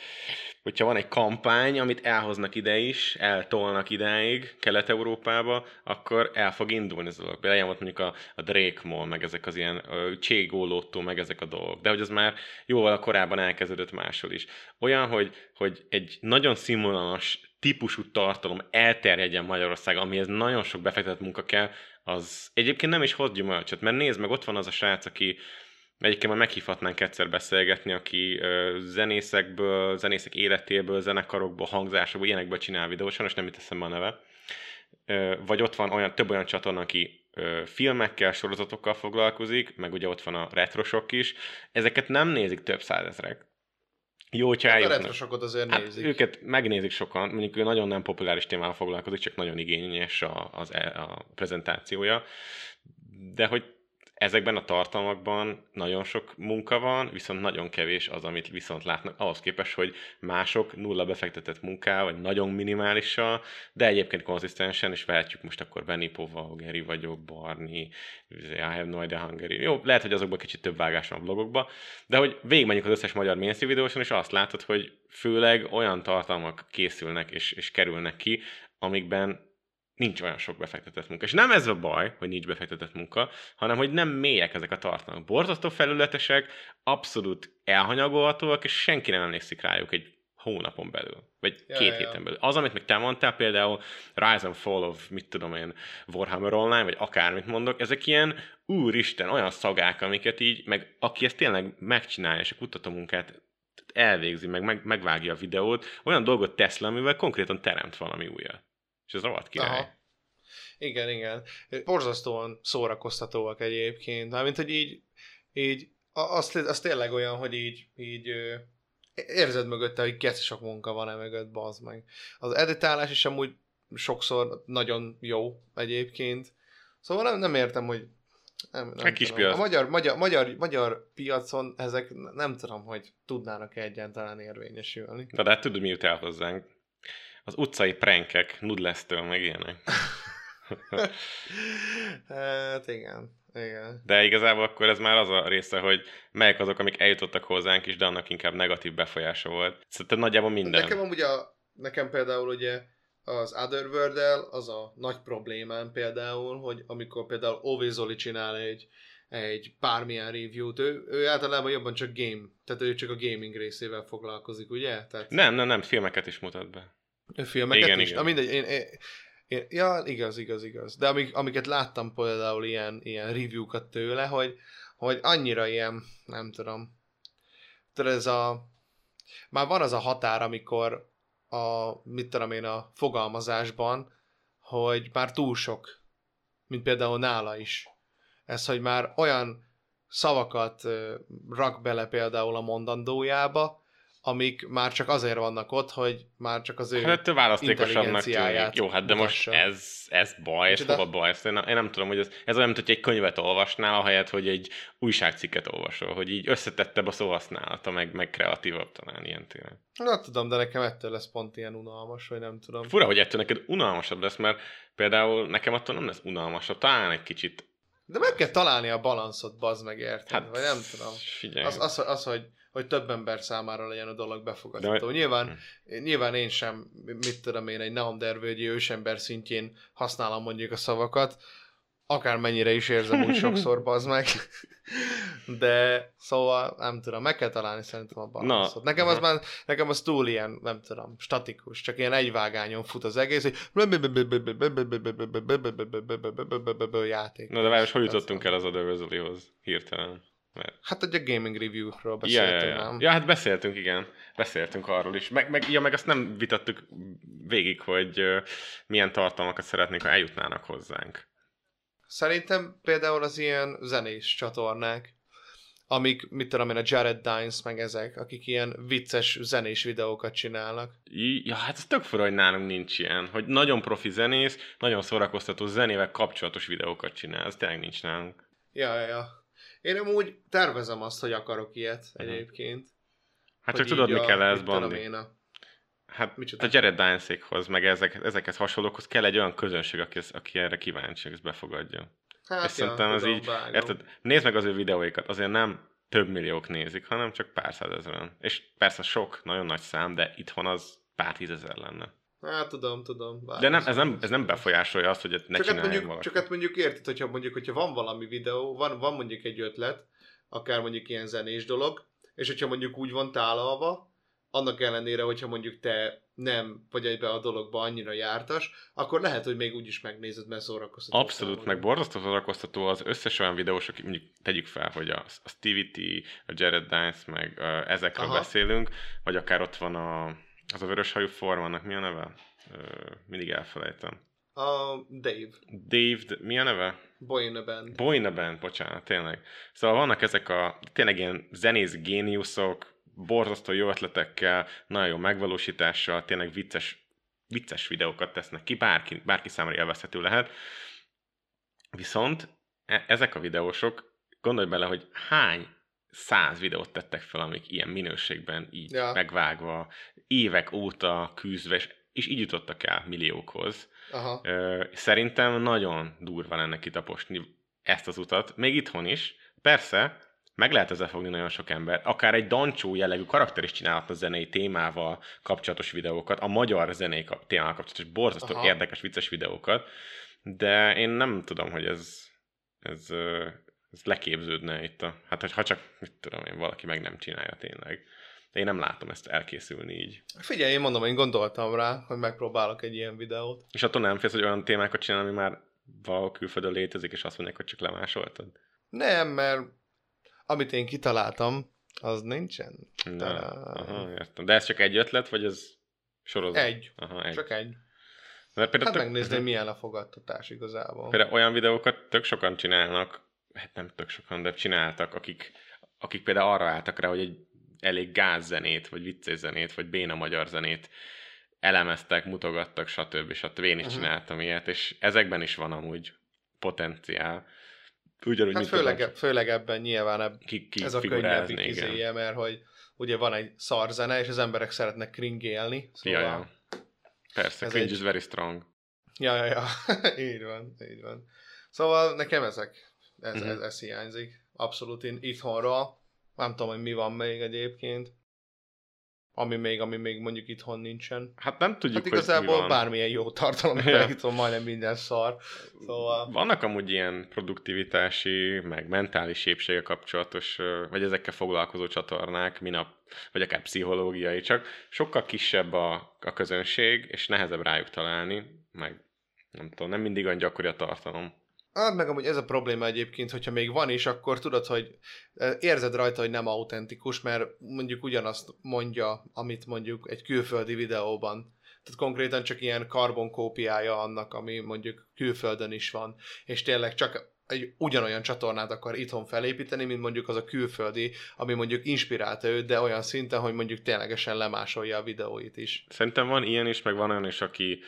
hogyha van egy kampány, amit elhoznak ide is, eltolnak idáig, Kelet-Európába, akkor el fog indulni ez a dolog. Például mondjuk a, a Drake Mall, meg ezek az ilyen cségólótó, meg ezek a dolgok. De hogy az már jóval korábban elkezdődött máshol is. Olyan, hogy, hogy egy nagyon színvonalas típusú tartalom elterjedjen Magyarország, amihez nagyon sok befektetett munka kell, az egyébként nem is hoz gyümölcsöt, mert nézd meg, ott van az a srác, aki Egyébként már meghívhatnánk egyszer beszélgetni, aki zenészekből, zenészek életéből, zenekarokból, hangzásokból, ilyenekből csinál videót, sajnos nem teszem a neve. Vagy ott van olyan, több olyan csatorna, aki filmekkel, sorozatokkal foglalkozik, meg ugye ott van a retrosok is. Ezeket nem nézik több százezrek. Jó, hogyha Hát a eljutnak. retrosokat azért Hát nézik. őket megnézik sokan, mondjuk ő nagyon nem populáris témával foglalkozik, csak nagyon igényes a, az, e- a prezentációja, de hogy ezekben a tartalmakban nagyon sok munka van, viszont nagyon kevés az, amit viszont látnak, ahhoz képest, hogy mások nulla befektetett munká, vagy nagyon minimálissal, de egyébként konzisztensen, és vehetjük most akkor Benipova, Geri vagyok, Barni, I have no idea Hungary. Jó, lehet, hogy azokban kicsit több vágás van a blogokba, de hogy végigmenjünk az összes magyar mainstream videóson, és azt látod, hogy főleg olyan tartalmak készülnek és, és kerülnek ki, amikben nincs olyan sok befektetett munka. És nem ez a baj, hogy nincs befektetett munka, hanem hogy nem mélyek ezek a tartalmak. Borzasztó felületesek, abszolút elhanyagolhatóak, és senki nem emlékszik rájuk egy hónapon belül, vagy Ja, két ja. héten belül. Az, amit meg te mondtál, például Rise and Fall of, mit tudom én, Warhammer Online, vagy akármit mondok, ezek ilyen, úristen, olyan szagák, amiket így, meg aki ezt tényleg megcsinálja, és a kutatómunkát elvégzi, meg, meg megvágja a videót, olyan dolgot tesz le, amivel konkrétan teremt valami újat. És ez rohadt király. Aha. Igen, igen. Borzasztóan szórakoztatóak egyébként. Mármint, hogy így, így az, az tényleg olyan, hogy így, így érzed mögötte, hogy geci sok munka van e mögött, bazd meg. Az editálás is amúgy sokszor nagyon jó egyébként. Szóval nem, nem értem, hogy nem, nem Egy kis tudom. piac. A magyar, magyar, magyar, magyar piacon ezek nem tudom, hogy tudnának egyáltalán érvényesülni. De hát tudod, mi jut el hozzánk? Az utcai prankek, nudlesztől, meg ilyenek. hát igen, igen. De igazából akkor ez már az a része, hogy melyek azok, amik eljutottak hozzánk is, de annak inkább negatív befolyása volt. Szerintem nagyjából minden. Nekem amúgy a, nekem például ugye az otherworld az a nagy problémám például, hogy amikor például Zoli csinál egy, egy bármilyen review-t, ő, ő általában jobban csak game, tehát ő csak a gaming részével foglalkozik, ugye? Tehát Nem, nem, nem, filmeket is mutat be. Filmeket Igen, is? igen. Na mindegy, én, én, én, ja, igaz, igaz, igaz. De amik, amiket láttam például ilyen, ilyen review-kat tőle, hogy, hogy annyira ilyen, nem tudom, tudod ez a, már van az a határ, amikor a, mit tudom én, a fogalmazásban, hogy már túl sok, mint például nála is. Ez, hogy már olyan szavakat rak bele például a mondandójába, amik már csak azért vannak ott, hogy már csak az ő... Hát választékosabbnak tűnik. Jó, hát de most mutassa. ez, ez baj, ez hova baj? Ezt én, nem, én nem tudom, hogy ez, ez olyan, mint hogy egy könyvet olvasnál, ahelyett, hogy egy újságcikket olvasol, hogy így összetettebb a szóhasználata, meg, meg kreatívabb talán ilyen téren. Na tudom, de nekem ettől lesz pont ilyen unalmas, vagy nem tudom. Fura, hogy ettől neked unalmasabb lesz, mert például nekem attól nem lesz unalmasabb, talán egy kicsit. De meg kell találni a balanszot, bazd meg, érted? Hát, vagy nem tudom. Figyelj. Az, az, az hogy, hogy több ember számára legyen a dolog befogadható. De- Hm. Nyilván, nyilván én sem, mit tudom én, egy neandervölgyi ősember szintjén használom mondjuk a szavakat, akármennyire is érzem úgy sokszor, bazd meg. De szóval nem tudom, meg kell találni szerintem a balanszot. Nekem az már, nekem az túl ilyen, nem tudom, statikus, csak ilyen egy vágányon fut az egész, hogy játék. Na de várj, hogy jutottunk el az Otherworldly-hoz hirtelen? Hát hogy a gaming review-król Ja, ja, beszéltünk, ja. nem? ja, hát beszéltünk, igen. Beszéltünk arról is. Meg, meg, ja, meg azt nem vitattuk végig, hogy ö, milyen tartalmakat szeretnénk, ha eljutnának hozzánk. Szerintem például az ilyen zenés csatornák, amik, mit tudom én, a Jared Dines, meg ezek, akik ilyen vicces zenés videókat csinálnak. Ja, hát ez tök fura, hogy nálunk nincs ilyen, hogy nagyon profi zenész, nagyon szórakoztató zenével kapcsolatos videókat csinál, ez tényleg nincs nálunk. Ja, ja, ja. Én amúgy tervezem azt, hogy akarok ilyet Mhm. egyébként. Hát csak tudod, mi a- kell ez, Bandi? a- Hát Micsoda? a Jared Dines-ékhoz, meg ezek, ezekhez hasonlókhoz kell egy olyan közönség, aki, aki erre kíváncsi, és befogadja. Hát és szerintem ez így, vágom. érted, nézd meg az ő videóikat, azért nem több milliók nézik, hanem csak pár százezeren. És persze sok, nagyon nagy szám, de itthon az pár tízezer lenne. Hát tudom, tudom. vágom. De nem, ez, nem, ez nem befolyásolja azt, hogy ne csak hát, mondjuk, valaki. csak hát mondjuk érted, hogyha mondjuk, hogyha van valami videó, van, van mondjuk egy ötlet, akár mondjuk ilyen zenés dolog, és hogyha mondjuk úgy van tálalva, annak ellenére, hogyha mondjuk te nem vagy egybe a dologba annyira jártas, akkor lehet, hogy még úgy is megnézed, mert szórakoztató. Abszolút, számodra. meg borzasztó szórakoztató az összes olyan videós, aki mondjuk tegyük fel, hogy a, a Stevie T, a Jared Dines, meg uh, ezekről. Aha. beszélünk, vagy akár ott van a, az a vöröshajú forma, annak mi a neve? Uh, mindig elfelejtem. A Dave, Dave, de mi a neve? Boy in a Band. Boyna Band, bocsánat, tényleg. Szóval vannak ezek a tényleg ilyen zenész géniuszok, borzasztó jó ötletekkel, nagyon jó megvalósítással, tényleg vicces, vicces videókat tesznek ki, bárki, bárki számára élvezhető lehet. Viszont e- ezek a videósok, gondolj bele, hogy hány száz videót tettek fel, amik ilyen minőségben így Ja. megvágva, évek óta küzdve, és, és így jutottak el milliókhoz. Aha. Ö, Szerintem nagyon durva lenne kitaposni ezt az utat, még itthon is. Persze, meg lehet ezzel fogni nagyon sok ember. Akár egy dancsó jellegű karakter is csinálhatna zenei témával kapcsolatos videókat, a magyar zenei témával kapcsolatos borzasztó Aha. érdekes, vicces videókat, de én nem tudom, hogy ez, ez, ez leképződne itt a... Hát, hogy ha csak, mit tudom én, valaki meg nem csinálja tényleg. De én nem látom ezt elkészülni így. Figyelj, én mondom, én gondoltam rá, hogy megpróbálok egy ilyen videót. És attól nem félsz, hogy olyan témákat csinál, ami már valahol külföldön létezik, és azt mondják, hogy csak lemásoltad? Nem, mert amit én kitaláltam, az nincsen. Na, aha, értem. De ez csak egy ötlet, vagy ez sorozat? Egy. Aha, egy. Csak egy. Mert például, Hát tök, megnézni, milyen a fogadtatás igazából. például olyan videókat tök sokan csinálnak, hát nem tök sokan, de csináltak, akik, akik például arra álltak rá, hogy egy elég gáz zenét, vagy vicces zenét, vagy béna magyar zenét elemeztek, mutogattak, stb. stb. Én is Mhm. csináltam ilyet, és ezekben is van amúgy potenciál. Ugyanúgy, Hát főleg, dans- főleg ebben nyilván ebb, ki, ki ez a könnyebbik izéje, mert hogy ugye van egy szar zene, és az emberek szeretnek kringélni. Szóval... Ja, ja. Persze, Ez cringe egy- is very strong. Ja, ja, ja. így van, így van. Szóval nekem ezek, ez, Mhm. ez, ez hiányzik. Abszolút in, itthonról. Nem tudom, hogy mi van még egyébként. Ami még, ami még mondjuk itthon nincsen. Hát nem tudjuk, Hát hogy mi igazából bármilyen jó tartalom, ja. itthon majdnem minden szar. Szóval... Vannak amúgy ilyen produktivitási, meg mentális épsége kapcsolatos, vagy ezekkel foglalkozó csatornák, minap, vagy akár pszichológiai, csak sokkal kisebb a, a közönség, és nehezebb rájuk találni, meg nem tudom, nem mindig olyan gyakori a tartalom. Hát meg amúgy ez a probléma egyébként, hogyha még van is, akkor tudod, hogy érzed rajta, hogy nem autentikus, mert mondjuk ugyanazt mondja, amit mondjuk egy külföldi videóban. Tehát konkrétan csak ilyen karbonkópiája annak, ami mondjuk külföldön is van, és tényleg csak egy ugyanolyan csatornát akar itthon felépíteni, mint mondjuk az a külföldi, ami mondjuk inspirálta őt, de olyan szinten, hogy mondjuk ténylegesen lemásolja a videóit is. Szerintem van ilyen is, meg van olyan is, aki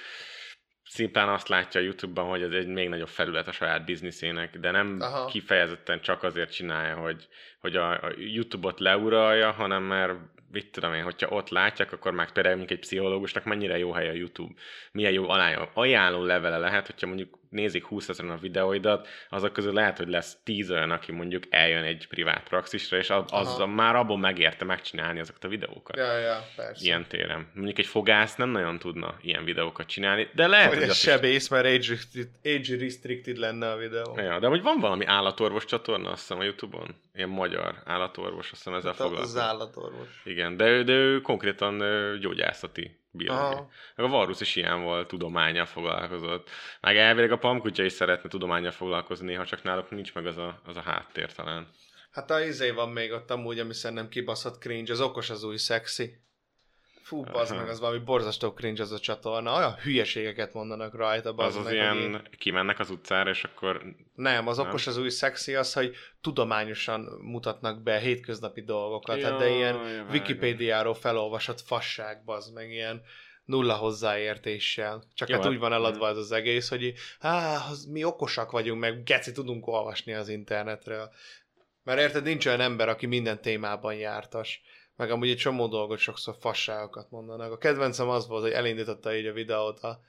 szimplán azt látja a YouTube-ban, hogy ez egy még nagyobb felület a saját bizniszének, de nem Aha. Kifejezetten csak azért csinálja, hogy, hogy a, a YouTube-ot leuralja, hanem mert mit tudom én, hogyha ott látják, akkor már például mondjuk egy pszichológusnak mennyire jó hely a YouTube, milyen jó ajánló levele lehet, hogyha mondjuk nézik 20 ezeren a videóidat, azok közül lehet, hogy lesz 10 olyan, aki mondjuk eljön egy privát praxisra, és az, az Aha. már abból megérte megcsinálni azokat a videókat Ja, ja, persze. ilyen téren. Mondjuk egy fogász nem nagyon tudna ilyen videókat csinálni, de lehet, Hogy hogy azt sebész, mert age restricted, age restricted lenne a videó. is... Ja, de hogy van valami állatorvos csatorna, azt hiszem a Youtube-on? Ilyen magyar állatorvos, azt hiszem ezzel Hát az foglalkozik. állatorvos. Igen, de de ő konkrétan gyógyászati biológia. Aha. Meg a Varus is ilyen volt, tudományjal foglalkozott. Meg elvileg a pamkutya is szeretne tudományjal foglalkozni, néha csak náluk nincs meg az a, az a háttér talán. Hát a izé van még ott amúgy, ami szerintem kibaszott cringe, az okos az új szexi. Fú, Aha. meg, az valami borzasztó cringe az a csatorna. Olyan hülyeségeket mondanak rajta, Az bazd az meg. ilyen, hogy így- kimennek az utcára, és akkor Nem, az Nem. okos az új szexi az, hogy tudományosan mutatnak be hétköznapi dolgokat, hát de Jaj, ilyen vágom. Wikipédiáról felolvasott fasság, bazd meg, ilyen nulla hozzáértéssel. Csak Jó, hát úgy van eladva ez az egész, hogy így, á, az, mi okosak vagyunk, meg geci tudunk olvasni az internetről. Mert érted, nincs olyan ember, aki minden témában jártas. Meg amúgy egy csomó dolgot sokszor fasságokat mondanak. A kedvencem az volt, hogy elindította így a videót a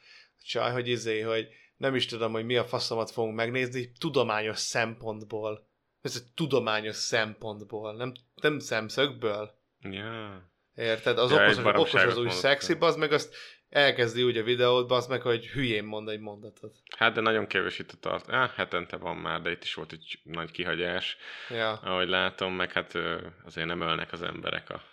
csaj, hogy izé, hogy nem is tudom, hogy mi a faszomat fogunk megnézni, tudományos szempontból. Ez egy tudományos szempontból, nem, nem szemszögből. Ja. Érted? Az Ja, okos, okos az új szexi, az meg azt elkezdi úgy a videót, az meg, hogy hülyén mond egy mondatot. Hát, de nagyon kevés itt a tart. Ah, hetente van már, de itt is volt egy nagy kihagyás, Ja. ahogy látom, meg hát azért nem ölnek az emberek, a,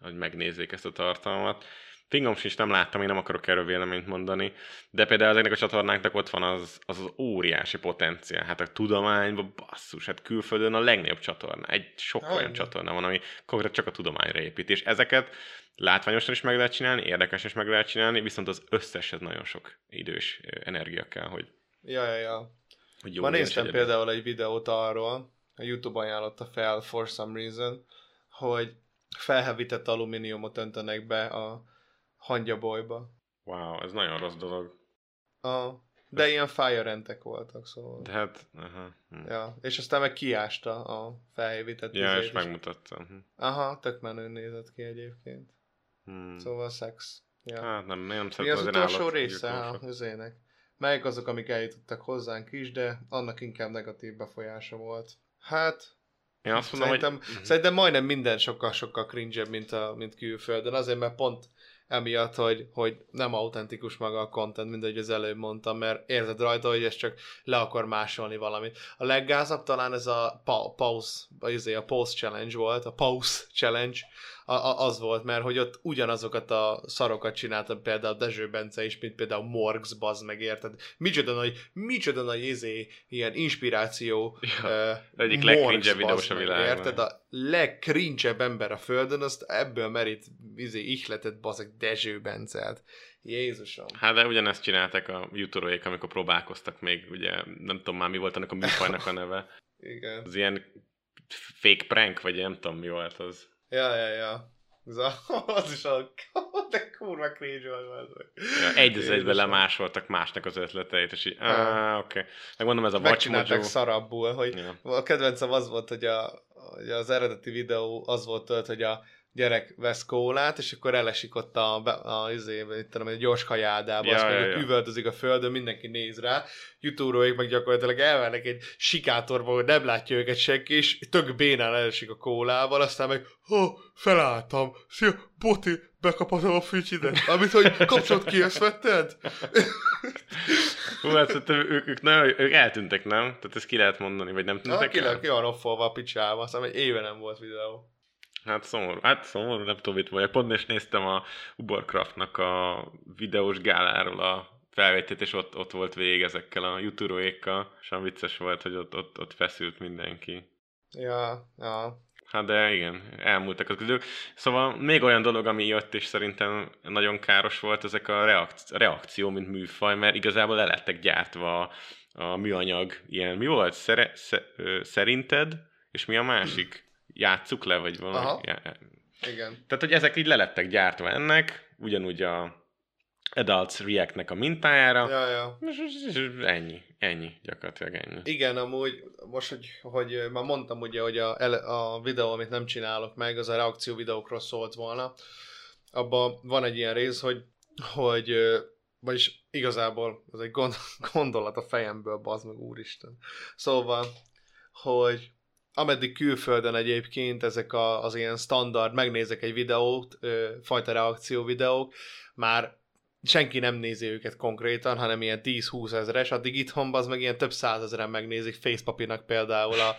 hogy megnézzék ezt a tartalmat. Fingom sincs, nem láttam, én nem akarok erről véleményt mondani, de például ezeknek a csatornáknak ott van az, az, az óriási potenciál. Hát a tudományban, basszus, hát külföldön a legnagyobb csatorna. Egy sok olyan csatorna van, ami konkrét csak a tudományra épít. És ezeket látványosan is meg lehet csinálni, érdekesen is meg lehet csinálni, viszont az összeshez nagyon sok idős energia kell, hogy, Ja, ja, ja. hogy jó Ma néztem például egy videót arról, a Youtube ajánlotta fel for some reason, hogy felhevített alumíniumot öntenek be a hangyabolyba. Wow, ez nagyon rossz dolog. A, de ilyen fájarentek voltak, szóval. De hát, aha. Hm. Ja, és aztán meg kiásta a felhevített Ja, és is. megmutattam. Hm. Aha, tök menő nézett ki egyébként. Hm. Szóval szex. Ja. Hát nem, nem Mi az az utolsó állat része a üzének? Melyek azok, amik eljutottak hozzánk is, de annak inkább negatív befolyása volt. Hát, Én azt mondom, szerintem, hogy... Mhm. szerintem majdnem minden sokkal-sokkal cringe mint, a, mint külföldön, azért mert pont emiatt, hogy, hogy nem autentikus maga a content, mint ahogy az előbb mondtam, mert érzed rajta, hogy ez csak le akar másolni valamit. A leggázabb talán ez a pa- pause, vagy izé, a pause challenge volt, a pause challenge, a, a, az volt, mert hogy ott ugyanazokat a szarokat csináltam például Dezső Bence is, mint például Morgs, bazd meg, érted? Micsoda nagy, micsoda nagy izé, ilyen inspiráció. Ja, uh, egyik Morgs, legcringe-ebb videós a meg, világon. Érted? A legcringe ember a földön, azt ebből merít izé, ihletet, bazeg Dezső Bencelt. Jézusom. Hát de ugyanezt csináltak a youtube amikor próbálkoztak még, ugye nem tudom már mi volt annak a műfajnak a neve. Igen. Az ilyen fake prank, vagy nem tudom mi volt az. Ja, ja, ja. Ez a, az is a... De kurva cringe volt. Ja, egy az egyben lemásoltak másnak az ötleteit, és így, ah, oké. Okay. Megmondom, ez a Mojo. szarabbul, hogy Ja. A kedvencem az volt, hogy, a, hogy az eredeti videó az volt tölt, hogy a gyerek vesz kólát, és akkor elesik ott a, be- a, izé, mit tudom, egy gyors kajádába, Ja, azt ja, meg ja. üvöltözik a földön, mindenki néz rá, jutóróik meg gyakorlatilag elmennek egy sikátorba, hogy nem látja őket senki, és tök bénán elesik a kólával, aztán meg, ha, felálltam, szia, Boti, bekaphatom a fücsidet, amit, hogy kapcsolt ki, ezt vetted? Hú, hát szerintem ők, ők, nagyon, ők eltűntek, nem? Tehát ezt ki lehet mondani, vagy nem Na, tűntek ki, el? ki van offolva a picsába, aztán egy éve nem volt videó. Hát szomorú. Hát szomorú, nem tudom, mit mondjak. Pont is néztem a Ubercraftnak a videós gáláról a felvételt, és ott, ott volt végig ezekkel a juturóékkal, és olyan vicces volt, hogy ott, ott, ott feszült mindenki. Ja, ja. Hát de igen, elmúltak az idők. Szóval még olyan dolog, ami jött, és szerintem nagyon káros volt, ezek a reakció, reakció mint műfaj, mert igazából le lettek gyártva a, a műanyag, ilyen, mi volt? Szere, sze, ö, szerinted? És mi a másik? Játsszuk le, vagy valami? Aha. Ja, Igen. tehát, hogy ezek így le lettek gyártva ennek, ugyanúgy a Adults React-nek a mintájára, Ja, ja. ennyi, ennyi, gyakorlatilag ennyi. Igen, amúgy most, hogy, hogy már mondtam ugye, hogy a, a videó, amit nem csinálok meg, az a reakció videókról szólt volna. Abban van egy ilyen rész, hogy, hogy vagyis igazából ez egy gond, gondolat a fejemből, bazd meg, úristen. Szóval, hogy ameddig külföldön egyébként ezek a, az ilyen standard, megnézek egy videót, ö, fajta reakció videók, már senki nem nézi őket konkrétan, hanem ilyen 10-20 ezeres, addig itthon az meg ilyen több százezeren megnézik Facepapinak például a,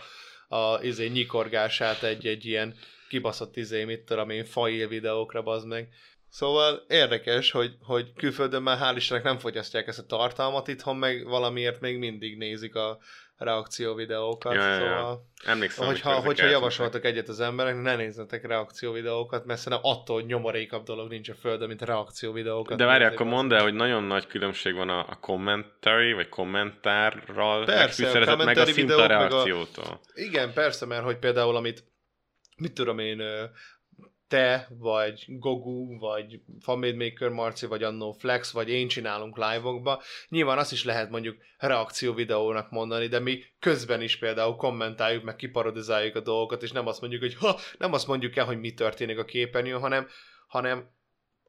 a izé, nyikorgását egy-egy ilyen kibaszott izé, mit tudom én, fail videókra bazd meg. Szóval érdekes, hogy, hogy külföldön már hál' Istennek nem fogyasztják ezt a tartalmat, itthon meg valamiért még mindig nézik a reakció videókat. Ja, ja, ja. szóval, Emlékszem, hogyha, ezek hogyha javasoltak egyet az emberek, ne nézzetek reakció videókat, mert szerintem attól hogy nyomorékabb dolog nincs a földön, mint a reakció videókat. De várj, akkor mondd el, hogy nagyon nagy különbség van a, a commentary, vagy kommentárral Persze, a meg a szinta meg a- reakciótól. Igen, persze, mert hogy például amit, mit tudom én, te, vagy Gogu, vagy Famade Maker Marci, vagy annó Flex, vagy én csinálunk live-okba. Nyilván azt is lehet mondjuk reakció videónak mondani, de mi közben is például kommentáljuk, meg kiparodizáljuk a dolgokat, és nem azt mondjuk, hogy ha, nem azt mondjuk el, hogy mi történik a képernyőn, hanem, hanem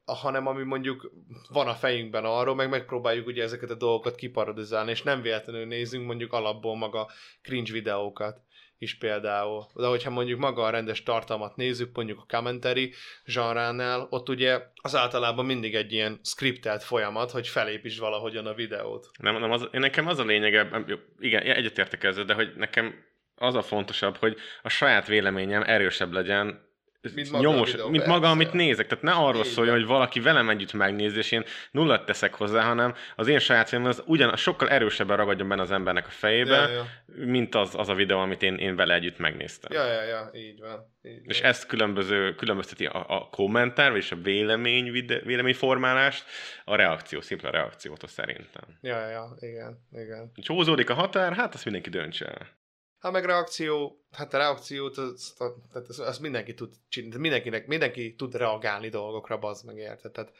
hanem ami mondjuk van a fejünkben arról, meg megpróbáljuk ugye ezeket a dolgokat kiparodizálni, és nem véletlenül nézünk mondjuk alapból maga cringe videókat is például. De hogyha mondjuk maga a rendes tartalmat nézzük, mondjuk a commentary zsanránál, ott ugye az általában mindig egy ilyen scriptelt folyamat, hogy felépíts valahogyan a videót. Nem, nem az, én nekem az a lényege, igen, egyetértek ezzel, de hogy nekem az a fontosabb, hogy a saját véleményem erősebb legyen, Mint maga nyomos, videó, mint maga, persze. amit nézek. Tehát ne arról Így szóljon, hogy valaki velem együtt megnéz, és én nullat teszek hozzá, hanem az én saját véleményem az ugyan sokkal erősebben ragadjon benne az embernek a fejébe, Ja, ja. mint az, az a videó, amit én, én vele együtt megnéztem. Ja, ja, ja, így van. Így És van. ezt különböző, különbözteti a, a kommentár, vagyis a vélemény, vide, véleményformálást, a reakció, szimpla reakciót szerintem. Ja, ja, igen, igen. Hogy húzódik a határ, hát azt mindenki döntse el. Hát meg reakció, hát a reakciót, az, tehát az, az mindenki tud csinálni, mindenkinek, mindenki tud reagálni dolgokra, bazd meg, érted? Tehát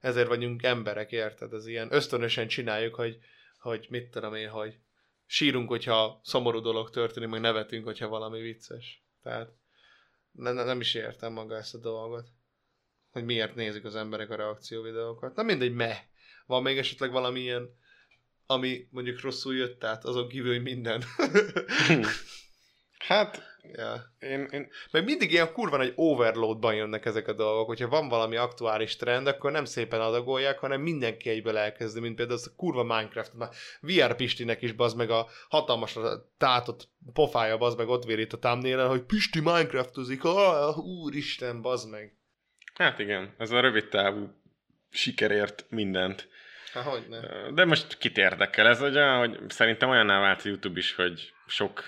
ezért vagyunk emberek, érted? Ez ilyen ösztönösen csináljuk, hogy, hogy mit tudom én, hogy sírunk, hogyha szomorú dolog történik, meg nevetünk, hogyha valami vicces. Tehát ne, ne, nem is értem maga ezt a dolgot. Hogy miért nézik az emberek a reakció videókat. Na mindegy, meh. Van még esetleg valami ilyen, ami mondjuk rosszul jött át, azon kívül, hogy minden. Hát, ja. én, én Meg mindig ilyen kurva nagy overloadban jönnek ezek a dolgok, hogyha van valami aktuális trend, akkor nem szépen adagolják, hanem mindenki egyből elkezdi, mint például az a kurva Minecraft, már VR Pistinek is bazd meg a hatalmas tátott pofája bazd meg ott vérít a thumbnail hogy Pisti Minecraftozik, ah, úristen, bazd meg. Hát igen, ez a rövid távú sikerért mindent. Hát hogy ne? De most kit érdekel ez, ugye, hogy szerintem olyanná vált a YouTube is, hogy sok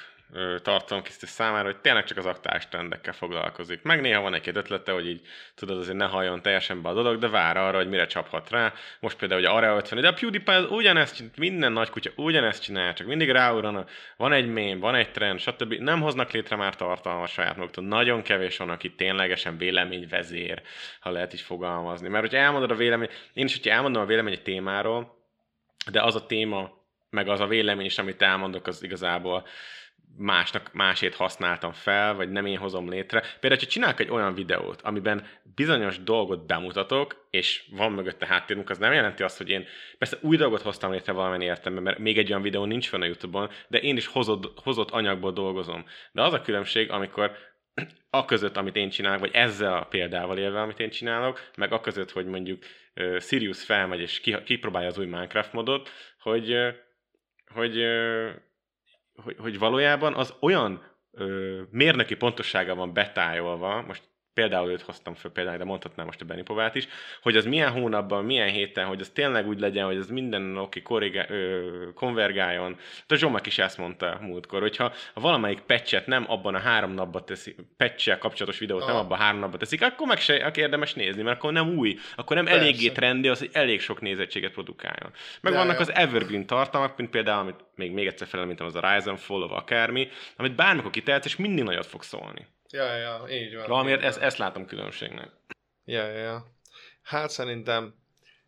tartalomkészítő számára, hogy tényleg csak az aktuális trendekkel foglalkozik. Meg néha van egy-két ötlete, hogy így tudod, azért ne halljon teljesen be a dolog, de vár arra, hogy mire csaphat rá. Most például a Area 50, de a PewDiePie az ugyanezt minden nagy kutya ugyanezt csinál, csak mindig ráugranak, van egy mém, van egy trend, stb. Nem hoznak létre már tartalmat saját maguktól. Nagyon kevés van, aki ténylegesen véleményvezér, ha lehet így fogalmazni. Mert hogyha elmondod a vélemény, én is, hogyha elmondom a vélemény egy témáról, de az a téma, meg az a vélemény is, amit elmondok, az igazából másnak, másét használtam fel, vagy nem én hozom létre. Például, ha csinálok egy olyan videót, amiben bizonyos dolgot bemutatok, és van mögötte háttérünk, az nem jelenti azt, hogy én persze új dolgot hoztam létre valamilyen értelemben, mert még egy olyan videó nincs fenn a YouTube-on, de én is hozott, hozott anyagból dolgozom. De az a különbség, amikor a között, amit én csinálok, vagy ezzel a példával élve, amit én csinálok, meg a között, hogy mondjuk uh, Sirius felmegy és ki, kipróbálja az új Minecraft modot, hogy, uh, hogy, uh, hogy, hogy valójában az olyan uh, mérnöki pontossága van betájolva, most például őt hoztam föl például, de mondhatnám most a Benipovát is, hogy az milyen hónapban, milyen héten, hogy az tényleg úgy legyen, hogy az minden oké, korrigá- ö, konvergáljon. De Zsomak is ezt mondta múltkor, hogyha valamelyik patchet nem abban a három napban teszi, patch kapcsolatos videót nem Aha. abban a három napban teszik, akkor meg se akkor érdemes nézni, mert akkor nem új, akkor nem Persze. eléggé trendi az, hogy elég sok nézettséget produkáljon. Meg Ja, vannak ja. az evergreen tartalmak, mint például, amit még, még egyszer felelmentem, az a Rise and Fall, akármi, amit bármikor kitehetsz, és mindig nagyot fog szólni. Ja, ja, így van. Valamiért ezt, ezt látom különbségnek. Ja, ja, ja. Hát szerintem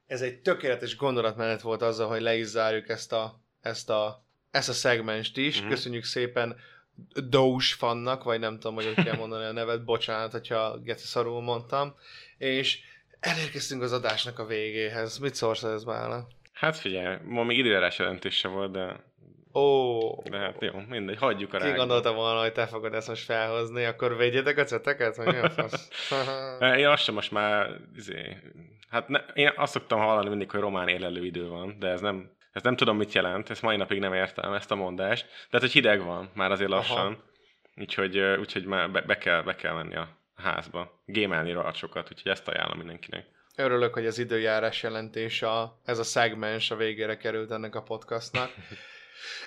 ez egy tökéletes gondolatmenet volt azzal, hogy le is zárjuk ezt a, ezt a, ezt a szegmenst is. Mhm. Mm-hmm. Köszönjük szépen Dós fannak, vagy nem tudom, hogy hogy kell mondani a nevet, bocsánat, hogyha geci szarul mondtam. És elérkeztünk az adásnak a végéhez. Mit szólsz ez már? Hát figyelj, ma még időjárás jelentés se volt, de, Ó, de hát jó, mindegy, hagyjuk a ki gondolta volna, hogy te fogod ezt most felhozni, akkor védjetek a ceteket, vagy mi a fasz? Én azt sem most már, izé, hát ne, én azt szoktam hallani mindig, hogy román élelő idő van, de ez nem, ez nem tudom mit jelent, ezt mai napig nem értem ezt a mondást, de hát, hogy hideg van már azért lassan, Aha. úgyhogy, úgyhogy már be, be, kell, be kell menni a házba, gémelni rohadt sokat, úgyhogy ezt ajánlom mindenkinek. Örülök, hogy az időjárás jelentés, a, ez a szegmens a végére került ennek a podcastnak.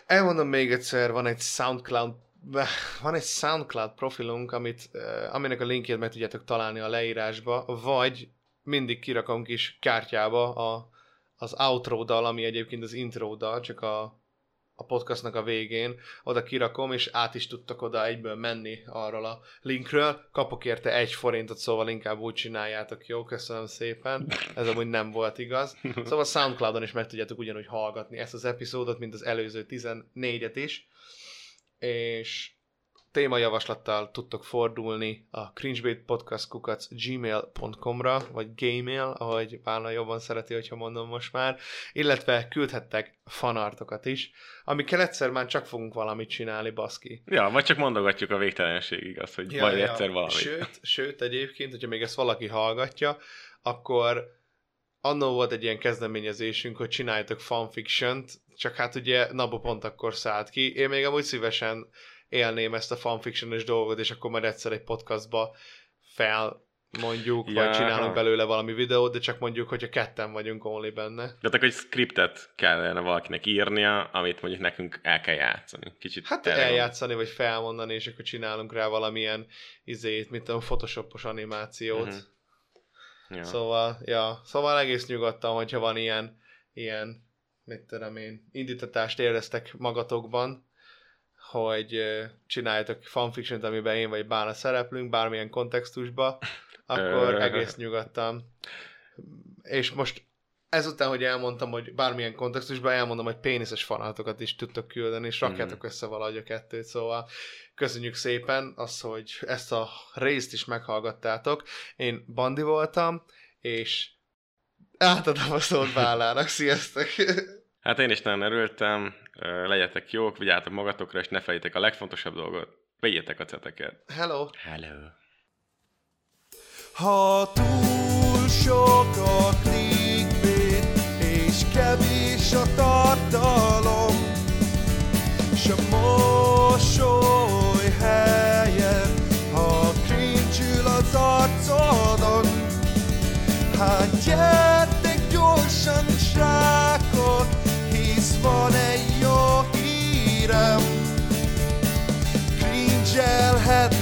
Elmondom még egyszer, van egy SoundCloud van egy SoundCloud profilunk, amit, aminek a linkjét meg tudjátok találni a leírásba, vagy mindig kirakom kis kártyába a, az outro dal, ami egyébként az intro dal, csak a, a podcastnak a végén, oda kirakom, és át is tudtak oda egyből menni arról a linkről. Kapok érte egy forintot, szóval inkább úgy csináljátok, jó? Köszönöm szépen. Ez amúgy nem volt igaz. Szóval Soundcloudon is meg tudjátok ugyanúgy hallgatni ezt az epizódot, mint az előző 14-et is. És témajavaslattal tudtok fordulni a cringebaitpodcastkukac gmail.com-ra, vagy gmail, ahogy Pálna jobban szereti, hogyha mondom most már, illetve küldhettek fanartokat is, amikkel egyszer már csak fogunk valamit csinálni, baszki. Ja, vagy csak mondogatjuk a végtelenségig azt, hogy ja, majd ja. egyszer valami. Sőt, sőt, egyébként, hogyha még ezt valaki hallgatja, akkor annó volt egy ilyen kezdeményezésünk, hogy csináljatok fanfiction-t, csak hát ugye Nabo pont akkor szállt ki. Én még amúgy szívesen élném ezt a fanfiction dolgot, és akkor majd egyszer egy podcastba fel mondjuk, ja. vagy csinálunk belőle valami videót, de csak mondjuk, hogyha ketten vagyunk only benne. De akkor egy scriptet kellene valakinek írnia, amit mondjuk nekünk el kell játszani. Kicsit hát terem. eljátszani, vagy felmondani, és akkor csinálunk rá valamilyen izét, mint a photoshopos animációt. Uh-huh. Ja. Szóval, ja, szóval egész nyugodtan, hogyha van ilyen, ilyen, mit tudom én, indítatást éreztek magatokban, hogy csináljátok fanfiction amiben én vagy Bána szereplünk, bármilyen kontextusba, akkor egész nyugodtan. És most ezután, hogy elmondtam, hogy bármilyen kontextusban elmondom, hogy péniszes fanatokat is tudtok küldeni, és rakjátok mm. össze valahogy a kettőt, szóval köszönjük szépen az, hogy ezt a részt is meghallgattátok. Én Bandi voltam, és átadom a szót Bálának. Sziasztok! Hát én is nagyon örültem, legyetek jók, vigyátok magatokra, és ne fejétek a legfontosabb dolgot, vegyetek a ceteket. Hello! Hello! Ha túl sok a clickbait, és kevés a tartalom, s a mosoly helyen, ha cringe az arcodon, hát gyere! had